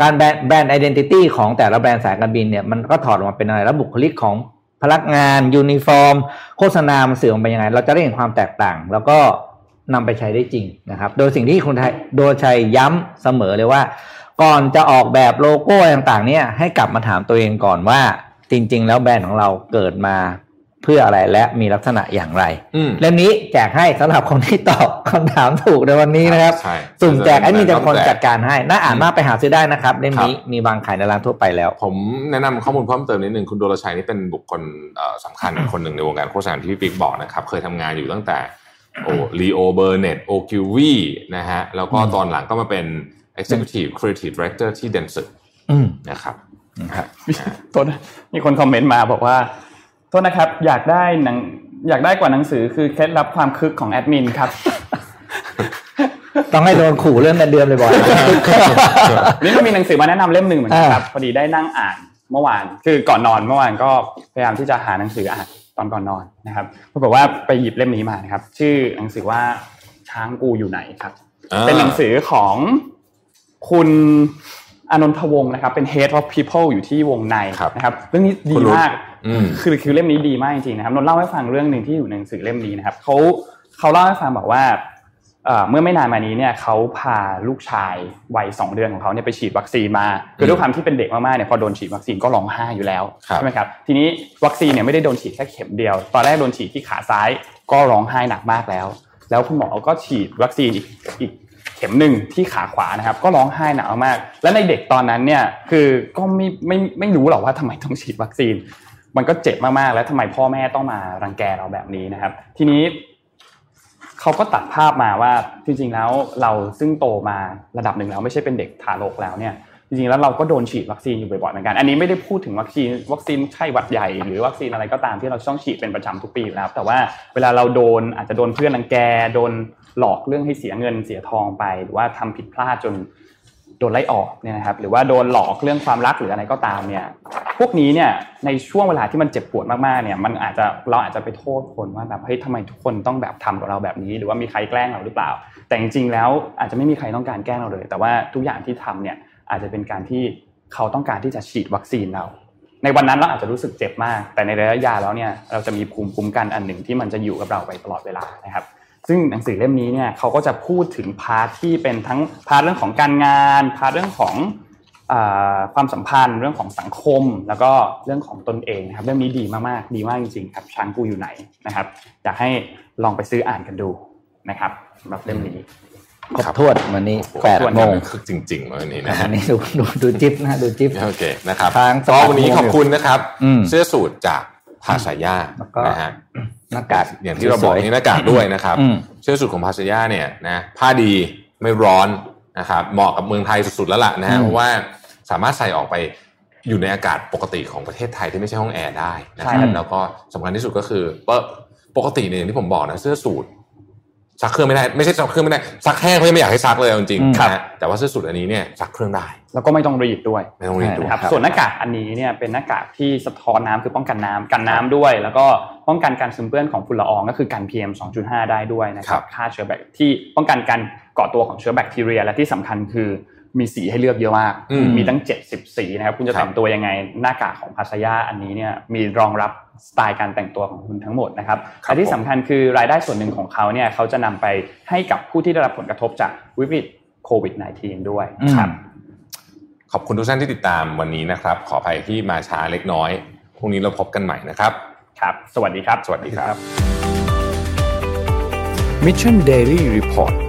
การ brand identity ของแต่ละแบรนด์สายการบินเนี่ยมันก็ถอดออกมาเป็นอะไรแล้วบุคลิกของพนักงานยูนิฟอร์ม โฆษณามันสื่อออกมายังไง เราจะได้เห็นความแตกต่าง แล้วก็นำไปใช้ได้จริงนะครับ โดยสิ่งที่คุณไทยโดยชัยย้ำเสมอเลยว่า ก่อนจะออกแบบโลโก้ต่างๆ เนี่ยให้กลับมาถามตัวเองก่อนว่าจริง ๆ แล้วแบรนด์ของเราเกิดมา เพื่ออะไรและมีลักษณะอย่างไรอืมเล่มนี้แจกให้สำหรับคนที่ตอบคำถามถูกในวันนี้นะครับใช่สุ่มแจกไอ้นี่จะเป็นคนแจกจัดการให้น่าอ่านมากไปหาซื้อได้นะครับเล่มนี้ครับมีวางขายในร้านทั่วไปแล้ว ผมแนะนำข้อมูลเพิ่มเติมนิดนึงคุณดลชัยนี่เป็นบุคคลเอ่อสำคัญคนหนึ่งในวงการโฆษณาที่พี่ปิ๊กบอกนะครับ เคยทำงานอยู่ตั้งแต่โอ้ Leo Burnett Ogilvy นะฮะแล้วก็อืมตอนหลังก็มาเป็น Executive Creative Director ที่ d e n s e r อืมนะครับครับโทษนะมีคนคอมเมนต์มาบอกว่าโทษนะครับ อยากได้หนังอยากได้กว่าหนังสือคือเคล็ดลับความคึกของแอดมินครับ ต้องให้โดนขู่เรื่องเงินเดือนบ่อยๆนี่ก็มีหนังสือมาแนะนำเล่มหนึ่งเหมือนกันครับ พอดีได้นั่งอ่านเมื่อวาน คือก่อนนอนเมื่อวานก็พยายามที่จะหาหนังสืออ่านตอนก่อนนอนนะครับปรากฏว่าไปหยิบเล่มนี้มานะครับ ชื่อหนังสือว่าช้างกูอยู่ไหนครับอ่าเป็นหนังสือของคุณ อานนทวงศ์นะครับเป็น Head of People อยู่ที่วงในครับนะครับเรื่องนี้ดีคุณรู้มากอืมคือคือเล่มนี้ดีมากจริงๆนะครับนนท์เล่าให้ฟังเรื่องหนึ่งที่อยู่ในหนังสือเล่มนี้นะครับเขาเขาเล่าให้ฟังบอกว่าเอ่อเมื่อไม่นานมานี้เนี่ยเขาพาลูกชายวัยสองเดือนของเขาเนี่ยไปฉีดวัคซีนมาคือด้วยความที่เป็นเด็กมากๆเนี่ยพอโดนฉีดวัคซีนก็ร้องไห้อยู่แล้วครับใช่ไหมครับทีนี้วัคซีนเนี่ยไม่ได้โดนฉีดแค่เข็มเดียว ตอนแรกโดนฉีดที่ขาซ้ายก็ร้องไห้หนักมากแล้ว แล้วคุณหมอก็ฉีดวัคซีนอีกอีกเข็มหนึ่งที่ขาขวานะครับ ก็ร้องไห้หนักมาก และในเด็กตอนนั้นเนี่ยคือก็ไม่ไม่ไม่รู้หรอกว่าทำไมต้องฉีดวัคซีน มันก็เจ็บมากๆ แล้วทำไมพ่อแม่ต้องมารังแกเราแบบนี้นะครับ ทีนี้เขาก็ตัดภาพมาว่าจริงๆแล้วเราซึ่งโตมาระดับหนึ่งแล้วไม่ใช่เป็นเด็กทารกแล้วเนี่ยจริงๆแล้วเราก็โดนฉีดวัคซีนอยู่บ่อยๆเหมือนกันอันนี้ไม่ได้พูดถึงวัคซีนวัคซีนไข้หวัดใหญ่หรือวัคซีนอะไรก็ตามที่เราต้องฉีดเป็นประจำทุกปีแล้ว แต่ว่าเวลาเราโดนอาจจะโดนเพื่อนรังแกโดน หลอกเรื่องให้เสียเงินเสียทองไป หรือว่าทำผิดพลาดจนโดนไล่ออกเนี่ยนะครับ หรือว่าโดนหลอกเรื่องความรักหรืออะไรก็ตามเนี่ยพวกนี้เนี่ยในช่วงเวลาที่มันเจ็บปวดมากๆเนี่ยมันอาจจะเราอาจจะไปโทษคนว่าแบบเฮ้ยทำไมทุกคนต้องแบบทำกับเราแบบนี้ หรือว่ามีใครแกล้งเราหรือเปล่า แต่จริงๆแล้วอาจจะไม่มีใครต้องการแกล้งเราเลย แต่ว่าทุกอย่างที่ทำเนี่ยอาจจะเป็นการที่เขาต้องการที่จะฉีดวัคซีนเรา ในวันนั้นเราอาจจะรู้สึกเจ็บมาก แต่ในระยะยาวแล้วเนี่ยเราจะมีภูมิคุ้มกันอันหนึ่งที่มันจะอยู่กับเราไปตลอดเวลานะครับ ซึ่งหนังสือเล่มนี้เนี่ยเขาก็จะพูดถึง part ที่เป็นทั้ง part เรื่องของการงาน part เรื่องของอาความสัมพันธ์เรื่องของสังคม แล้วก็เรื่องของตนเองนะครับเรื่องนี้ดีมากๆดีมากจริงๆครับช้างกูอยู่ไหนนะครับอยากให้ลองไปซื้ออ่านกันดูนะครับสำหรับเล่มนี้ครบถ้วนวันนี้แปดโอ้โมโหงคึกจริงๆวันนี้นะอัฮะนนี้ดูดูดูจิ๊บนะดูจิ๊บโอเคนะครับทางก็วันนี้ขอบคุณนะครับอืมเสื้อสูทจาก ภาษายาแล้วก็นะฮะหน้ากากอย่างที่เราบอกนี่หน้ากากด้วยนะครับอืมเสื้อสูทของภาษายาเนี่ยนะผ้าดีไม่ร้อนนะครับเหมาะกับเมืองไทยสุดๆแล้วล่ะนะฮะอืมเพราะว่าสามารถใส่ออกไปอยู่ในอากาศปกติของประเทศไทยที่ไม่ใช่ห้องแอร์ได้นะคใช่ครับแล้วก็สำคัญที่สุดก็คือเปิดปกติเนี่ยอย่างที่ผมบอกนะเสื้อสูท ซักเครื่องไม่ได้ไม่ใช่ซักเครื่องไม่ได้ซักแห้งเขายังไม่อยากให้ซักเลยเอาจริงอืมๆนะฮะแต่ว่าเสื้อสูทอันนี้เนี่ยซักเครื่องได้ แล้วก็ไม่ต้องรีดด้วยไม่ต้องรีดด้วยนะครับส่วนหน้ากากอันนี้เนี่ยเป็นหน้ากากที่สะท้อนน้ำคือป้องกันน้ำกันน้ำด้วย แล้วก็ป้องกันการซึมเปื้อนของฝุ่นละอองก็คือกัน PM 2.5 ได้ด้วยนะคครัรับบฆ่าเชื้อแบคที่ป้องกันการก่อตัวของเชื้อแบคทีเรีย และที่สำคัญคือ มีสีให้เลือกเยอะมากอืมมีตั้ง 70 สีนะครับ คุณจะครับแต่งตัวยังไง หน้ากากของภาษยาอันนี้เนี่ยมีรองรับสไตล์การแต่งตัวของคุณทั้งหมดนะครับครับและที่สำคัญคือรายได้ส่วนหนึ่งของเขาเนี่ยเขาจะนำไปให้กับผู้ที่ได้รับผลกระทบจากวิกฤตโควิด -19 ด้วยครับ ขอบคุณทุกท่านที่ติดตามวันนี้นะครับ ขออภัยที่มาช้าเล็กน้อย พรุ่งนี้เราพบกันใหม่นะครับ ครับ สวัสดีครับ สวัสดีครับ Mission Daily Report